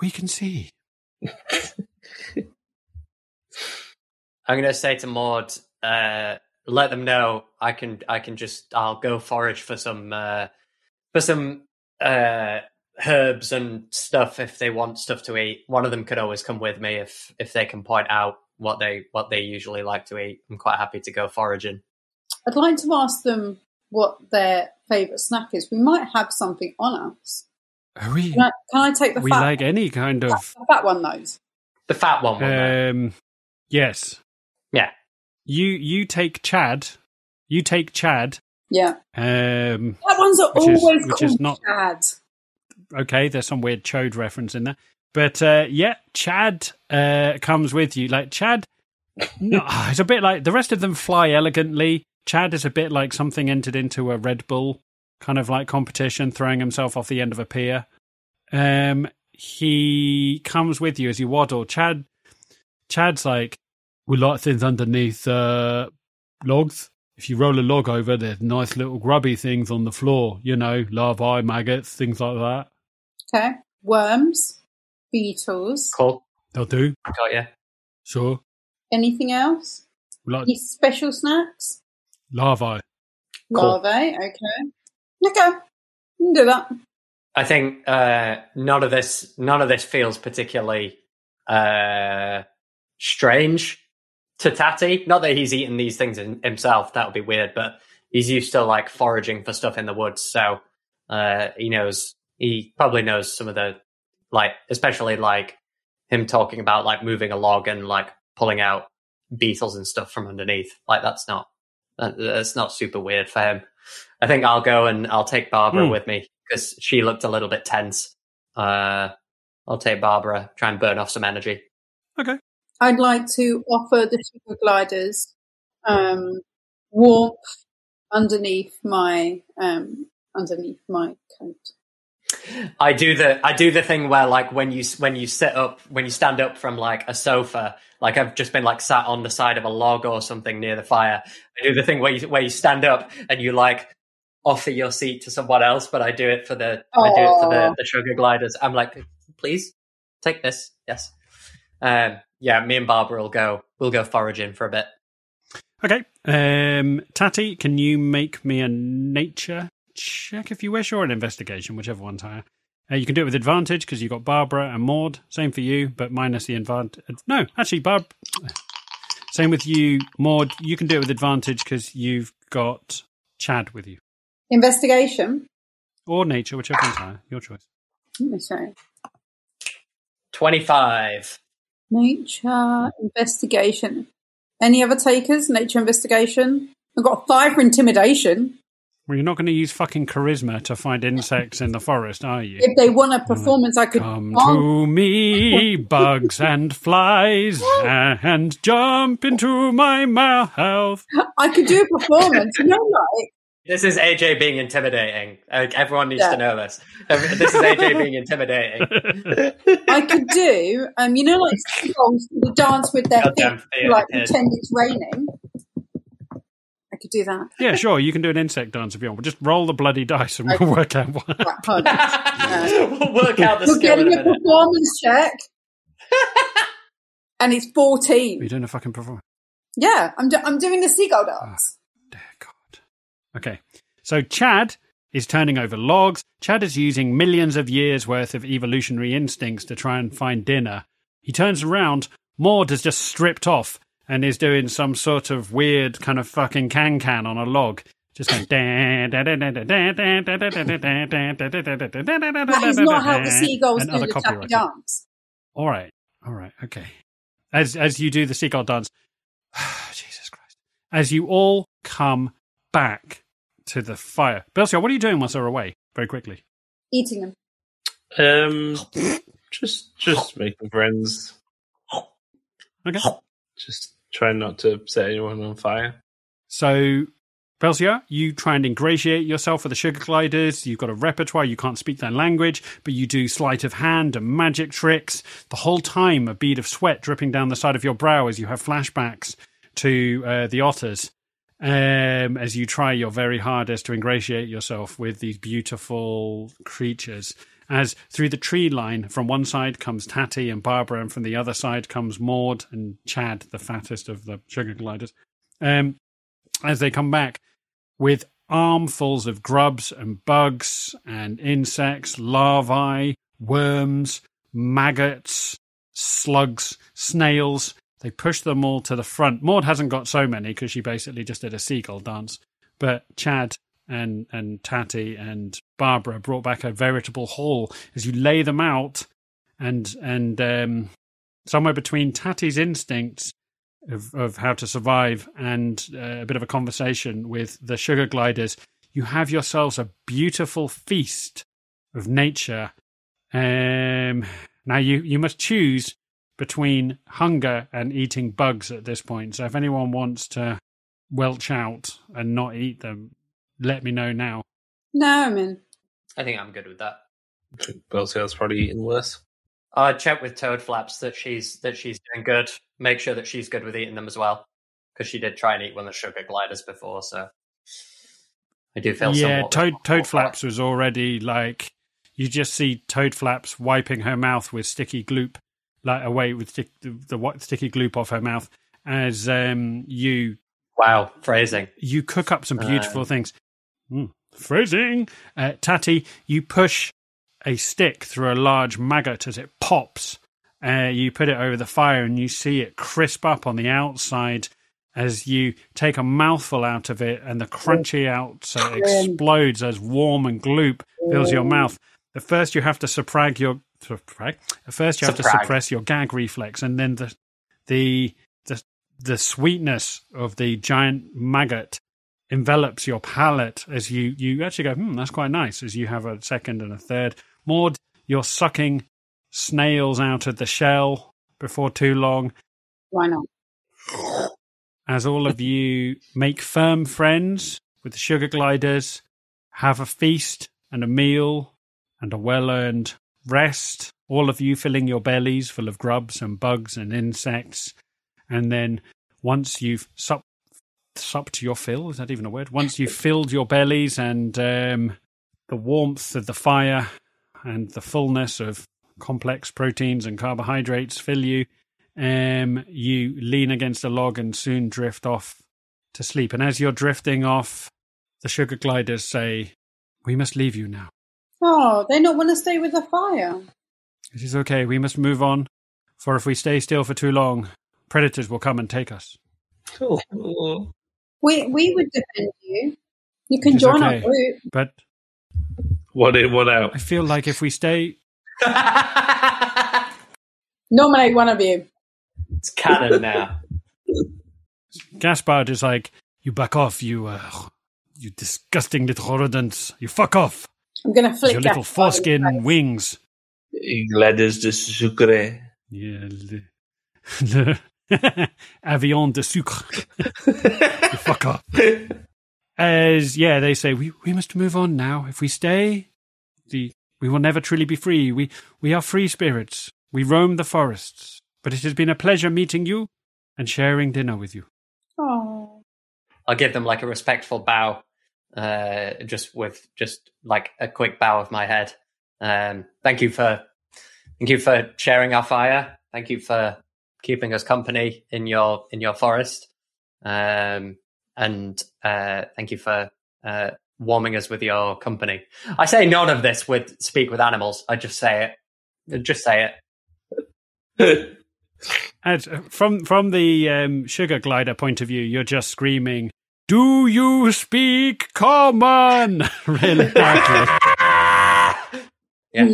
we can see. (laughs) I'm gonna say to Maud, uh, let them know I can I can just I'll go forage for some uh, for some uh, herbs and stuff if they want stuff to eat. One of them could always come with me if if they can point out what they what they usually like to eat. I'm quite happy to go foraging. I'd like to ask them what their favourite snack is. We might have something on us. Are we? Can I, can I take the We fat, like any kind of. the fat one, those? The fat one. will. Um, yes. Yeah. You you take Chad. You take Chad. Yeah, Um, that ones are is- always which called is not- Chad. okay, there's some weird chode reference in there, but uh, yeah, Chad uh, comes with you. Like Chad, no, (laughs) it's a bit like the rest of them fly elegantly. Chad is a bit like something entered into a Red Bull kind of like competition, throwing himself off the end of a pier. Um, he comes with you as you waddle. Chad, Chad's like, we like things underneath uh, logs. If you roll a log over, there's nice little grubby things on the floor. You know, larvae, maggots, things like that. Okay, worms, beetles. Cool. They'll do. Got you. Sure. Anything else? Like Any special snacks? larvae. Cool. Larvae. Okay. Okay. You can do that. I think uh, none of this none of this feels particularly uh, strange to Tatty. Not that he's eaten these things in, himself; that would be weird. But he's used to like foraging for stuff in the woods, so uh, he knows. He probably knows some of the like, especially like him talking about like moving a log and like pulling out beetles and stuff from underneath. Like that's not that, that's not super weird for him. I think I'll go and I'll take Barbara Hmm. with me because she looked a little bit tense. Uh, I'll take Barbara, try and burn off some energy. Okay. I'd like to offer the sugar gliders um, warmth underneath my um, underneath my coat. I do the I do the thing where like when you when you sit up when you stand up from like a sofa, like I've just been like sat on the side of a log or something near the fire. I do the thing where you where you stand up and you like offer your seat to someone else, but I do it for the I do it for the, the sugar gliders. I'm like, please take this, yes. Um, yeah, me and Barbara will go. We'll go foraging for a bit. Okay. Um, Tatty, can you make me a nature check if you wish, or an investigation, whichever one's higher? Uh, you can do it with advantage because you've got Barbara and Maud. Same for you, but minus the advantage. No, actually, Barb. Same with you, Maud. You can do it with advantage because you've got Chad with you. Investigation. Or nature, whichever one's higher. Your choice. Let me see. 25. Nature investigation. Any other takers? Nature investigation. I've got five for intimidation. Well, you're not going to use fucking charisma to find insects in the forest, are you? If they want a performance, I could. Come to me, (laughs) bugs and flies, and jump into my mouth. I could do a performance. you know, like This is AJ being intimidating. Like, everyone needs Yeah. to know this. This is AJ (laughs) being intimidating. I could do. Um, you know, like songs who dance with their feet, Goddamn to, theatre like kid. pretend it's raining. I could do that. Yeah, sure, you can do an insect dance if you want. We'll just roll the bloody dice and we'll work out what. Right, hold (laughs) on. we'll work out the We're skill in getting a a performance check, (laughs) and it's fourteen. You're doing a fucking performance. Yeah, I'm. Do- I'm doing the seagull dance. Okay, so Chad is turning over logs. Chad is using millions of years worth of evolutionary instincts to try and find dinner. He turns around. Maud has just stripped off and is doing some sort of weird kind of fucking can can on a log. Just going. That is not how the seagulls do the tappy dance. All right, all right, okay. As as you do the seagull dance, Jesus Christ! As you all come back to the fire, Belciar, what are you doing whilst they're away? Very quickly. Eating them. Um, (coughs) just just making friends. Okay. Just trying not to set anyone on fire. So, Belciar, you try and ingratiate yourself with the sugar gliders. You've got a repertoire. You can't speak their language, but you do sleight of hand and magic tricks. The whole time, a bead of sweat dripping down the side of your brow as you have flashbacks to uh, the otters. Um, as you try your very hardest to ingratiate yourself with these beautiful creatures. As through the tree line, from one side comes Tatty and Barbara, and from the other side comes Maud and Chad, the fattest of the sugar gliders. Um, as they come back with armfuls of grubs and bugs and insects, larvae, worms, maggots, slugs, snails. They push them all to the front. Maud hasn't got so many because she basically just did a seagull dance. But Chad and and Tatty and Barbara brought back a veritable haul as you lay them out, and and um, somewhere between Tatty's instincts of, of how to survive and uh, a bit of a conversation with the sugar gliders, you have yourselves a beautiful feast of nature. Um, now you you must choose between hunger and eating bugs at this point. So if anyone wants to welch out and not eat them, let me know now. No, I'm in. I think I'm good with that. I think Belciar's probably eating worse. I'll check with Toad Flaps that she's that she's doing good. Make sure that she's good with eating them as well, because she did try and eat one of the sugar gliders before. So I do feel yeah, Toad Toad Flaps was already like you just see Toad Flaps wiping her mouth with sticky gloop, like away with stick, the, the what- sticky gloop off her mouth as um you. Wow, phrasing. you cook up some beautiful Um, things. Mm, phrasing, uh, Tatty, you push a stick through a large maggot as it pops. Uh, you put it over the fire and you see it crisp up on the outside as you take a mouthful out of it and the crunchy outside explodes as warm and gloop fills your mouth. At first, you have to supprag your supprag. At first, you have to suppress your gag reflex, and then the the the the sweetness of the giant maggot envelops your palate as you you actually go, hmm, that's quite nice. As you have a second and a third. Maud, you're sucking snails out of the shell before too long Why not? as all of you make firm friends with the sugar gliders, have a feast and a meal and a well earned rest, all of you filling your bellies full of grubs and bugs and insects. And then once you've sup- supped your fill, is that even a word? Once you've filled your bellies and um, the warmth of the fire and the fullness of complex proteins and carbohydrates fill you, um, you lean against a log and soon drift off to sleep. And as you're drifting off, the sugar gliders say, We must leave you now. Oh, they don't want to stay with the fire. It is okay. We must move on, for if we stay still for too long, predators will come and take us. Oh, We we would defend you. You can join okay. our group. But one in, one out. I feel like if we stay, (laughs) Nominate one of you. it's canon now. Gaspard is like, "You back off, you, uh, you disgusting little rodents! You fuck off! I'm going to with flick Your little Gaspard in the foreskin face. wings." Gladys de sucre. Yeah, le, (laughs) le (laughs) avion de sucre. (laughs) Fuck up. As yeah, they say we we must move on now. If we stay, the we will never truly be free. We we are free spirits. We roam the forests. But it has been a pleasure meeting you and sharing dinner with you. Oh. I'll give them like a respectful bow, uh, just with just like a quick bow of my head. Um, thank you for, thank you for sharing our fire. Thank you for keeping us company in your in your forest, um, and uh, thank you for uh, warming us with your company. I say none of this with speak with animals. I just say it. Just say it. From from the um, sugar glider point of view, you're just screaming, "Do you speak common?" (laughs) really loudly. (laughs) Yeah,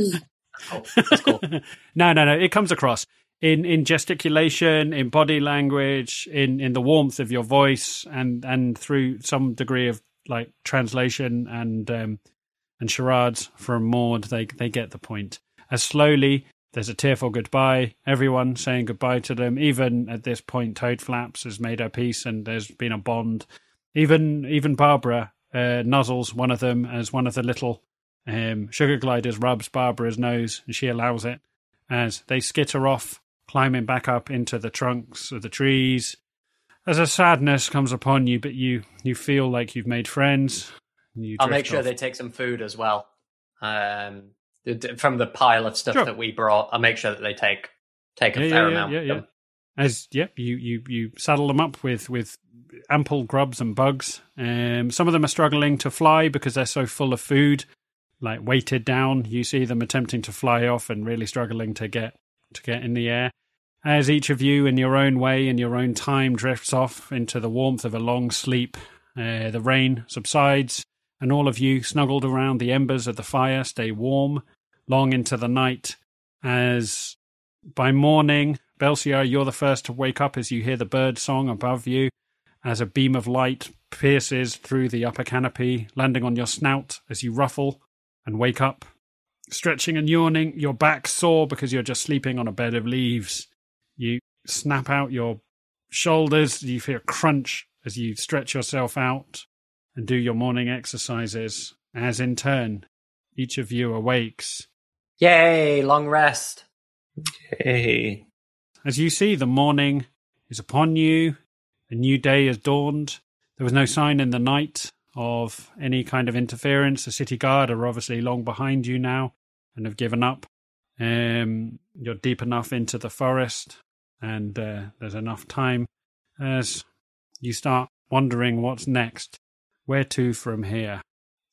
cool. that's cool. (laughs) no, no, no. It comes across in in gesticulation, in body language, in in the warmth of your voice, and and through some degree of like translation and um, and charades from Maud. They they get the point. As slowly, there's a tearful goodbye. Everyone saying goodbye to them. Even at this point, Toad Flaps has made her peace, and there's been a bond. Even even Barbara uh, nuzzles one of them as one of the little um, sugar gliders rubs Barbara's nose, and she allows it as they skitter off, climbing back up into the trunks of the trees. As a sadness comes upon you, but you you feel like you've made friends. You I'll make sure off. they take some food as well. Um, from the pile of stuff Sure. that we brought, I'll make sure that they take take a Yeah, fair yeah, amount. yeah, yeah. As yeah, you you you saddle them up with with ample grubs and bugs. Um, some of them are struggling to fly because they're so full of food, like weighted down. You see them attempting to fly off and really struggling to get to get in the air. As each of you, in your own way, in your own time, drifts off into the warmth of a long sleep, uh, the rain subsides, and all of you, snuggled around the embers of the fire, stay warm long into the night. As by morning, Belciar, you're the first to wake up as you hear the bird song above you, as a beam of light pierces through the upper canopy, landing on your snout as you ruffle and wake up. Stretching and yawning, your back sore because you're just sleeping on a bed of leaves. You snap out your shoulders, you feel a crunch as you stretch yourself out and do your morning exercises, as in turn, each of you awakes. Yay! Long rest. Hey. As you see, the morning is upon you, a new day has dawned. There was no sign in the night of any kind of interference. The city guard are obviously long behind you now and have given up. Um, you're deep enough into the forest, and uh, there's enough time as you start wondering what's next. Where to from here?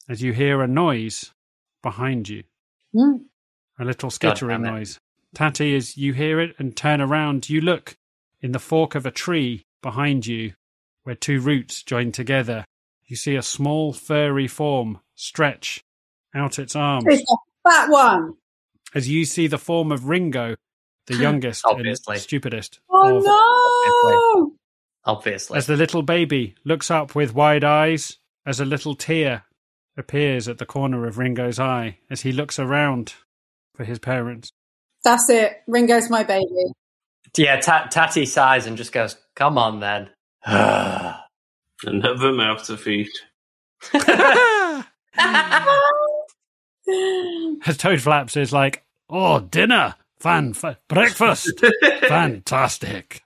As you hear a noise behind you Hmm. a little God skittering damn it. noise. Tatty, as you hear it and turn around, you look in the fork of a tree behind you, where two roots join together. You see a small furry form stretch out its arms. It's a fat one. As you see the form of Ringo, the (laughs) youngest and Obviously. stupidest. Oh of- no! Obviously. As the little baby looks up with wide eyes, as a little tear appears at the corner of Ringo's eye, as he looks around for his parents. That's it. Ringo's my baby. yeah, Ta- Tatty sighs and just goes, "Come on, then." (sighs) Another mouth to feed. (laughs) as Toad Flaps is like, "Oh, dinner, fan, fa- breakfast, (laughs) fantastic."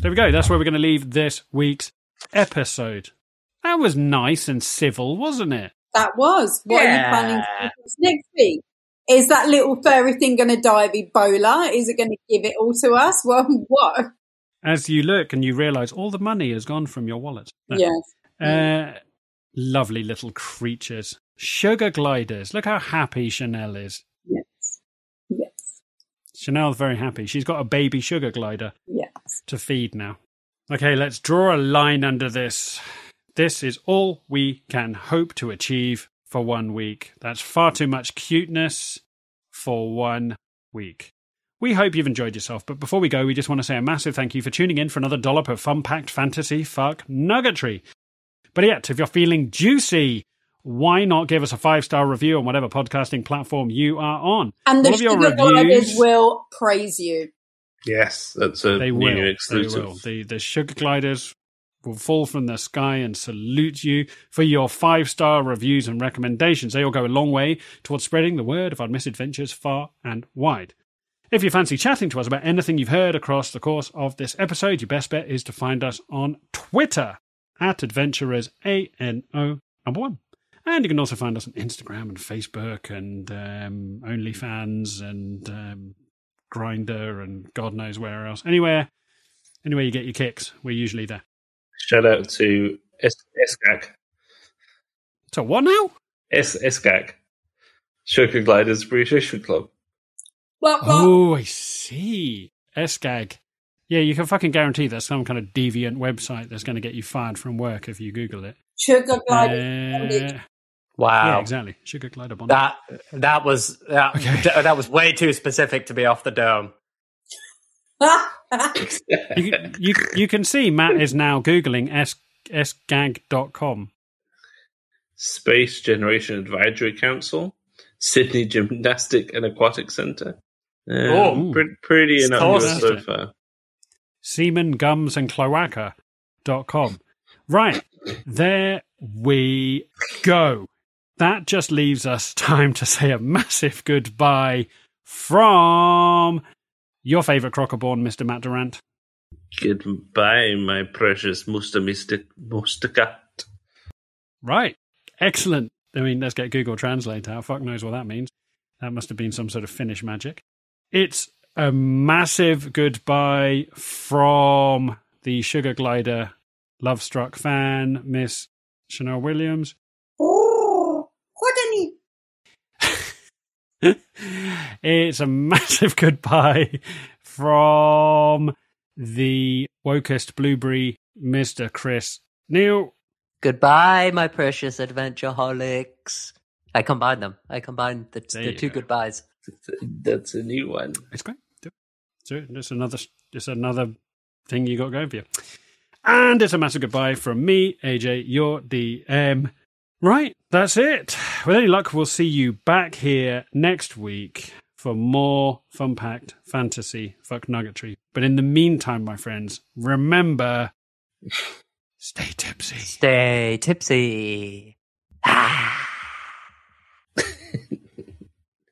There we go. That's where we're going to leave this week's episode. That was nice and civil, wasn't it? That was. What are you planning to do next week? Is that little furry thing going to die of Ebola? Is it going to give it all to us? Well, (laughs) what? As you look and you realise all the money has gone from your wallet. Yes. Uh, lovely little creatures. Sugar gliders. Look how happy Chanelle is. Yes. Yes. Chanelle's very happy. She's got a baby sugar glider Yes. to feed now. Okay, let's draw a line under this. This is all we can hope to achieve for one week. That's far too much cuteness for one week. We hope you've enjoyed yourself, but before we go, we just want to say a massive thank you for tuning in for another dollop of fun packed fantasy fuck nuggetry. But yet, if you're feeling juicy, why not give us a five star review on whatever podcasting platform you are on? And the All of your sugar gliders reviews- will praise you. Yes, that's a They new will. They exclusive. will. The the sugar gliders will fall from the sky and salute you for your five star reviews and recommendations. They all go a long way towards spreading the word of our misadventures far and wide. If you fancy chatting to us about anything you've heard across the course of this episode, your best bet is to find us on Twitter at Adventurers A N O number one. And you can also find us on Instagram and Facebook and um, OnlyFans and um, Grindr and God knows where else. Anywhere, anywhere you get your kicks, we're usually there. Shout out to S- SGAG. So what now? S- SGAG. Sugar Gliders Appreciation Club. Well, well Oh, I see. SGAG. Yeah, you can fucking guarantee there's some kind of deviant website that's going to get you fired from work if you Google it. sugar gliders. Uh, Wow. yeah, exactly. Sugar glider bondage. That that was that, Okay. that was way too specific to be off the dome. (laughs) you, you, you can see Matt is now Googling S, sgag.com. Space Generation Advisory Council. Sydney Gymnastic and Aquatic Centre. Oh. Um, pre- pretty innocuous so far. Semen, gums, and cloaca.com. Right. There we go. That just leaves us (laughs) time to say a massive goodbye from your favourite crockerborn, Mr. Matt Durrant. Goodbye, my precious Musta Mystic Mustica. Right. Excellent. I mean, let's get Google Translate out. Fuck knows what that means. That must have been some sort of Finnish magic. It's a massive goodbye from the Sugar Glider Love Struck fan, Miss Chanelle Williams. oh, Courtney. (laughs) it's a massive (laughs) goodbye from the wokest blueberry, Mr. Chris Neal. Goodbye, my precious adventure holics. I combined them. I combined the, There the two go. goodbyes. That's a new one. It's great. Do it. Do it. Just another, just another thing you got going for you. And it's a massive goodbye from me, AJ, your DM. Right, that's it. With any luck, we'll see you back here next week for more fun packed fantasy fuck nuggetry. But in the meantime, my friends, remember stay tipsy. Stay tipsy. Ah. (laughs)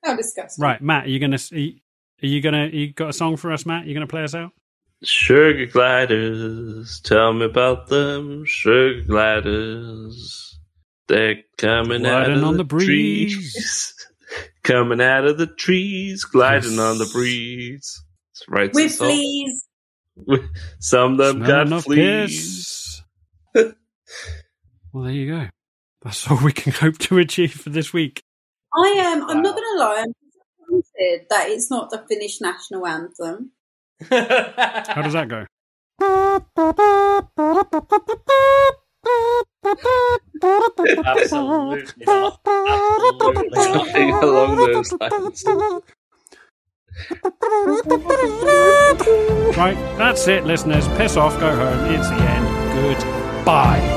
How disgusting. Right, Matt, are you gonna are you gonna you got a song for us, Matt? You gonna play us out? Sugar gliders, tell me about them. Sugar gliders, they're coming out Gliding of on the, the breeze. trees. (laughs) coming out of the trees, gliding Yes. on the breeze. That's right. With so- fleas. Some of them Smelling got of fleas. (laughs) well, there you go. That's all we can (laughs) hope to achieve for this week. I am. I'm not going to lie. I'm disappointed that it's not the Finnish national anthem. How does that go? Right, that's it, listeners. Piss off, go home. It's the end. Goodbye.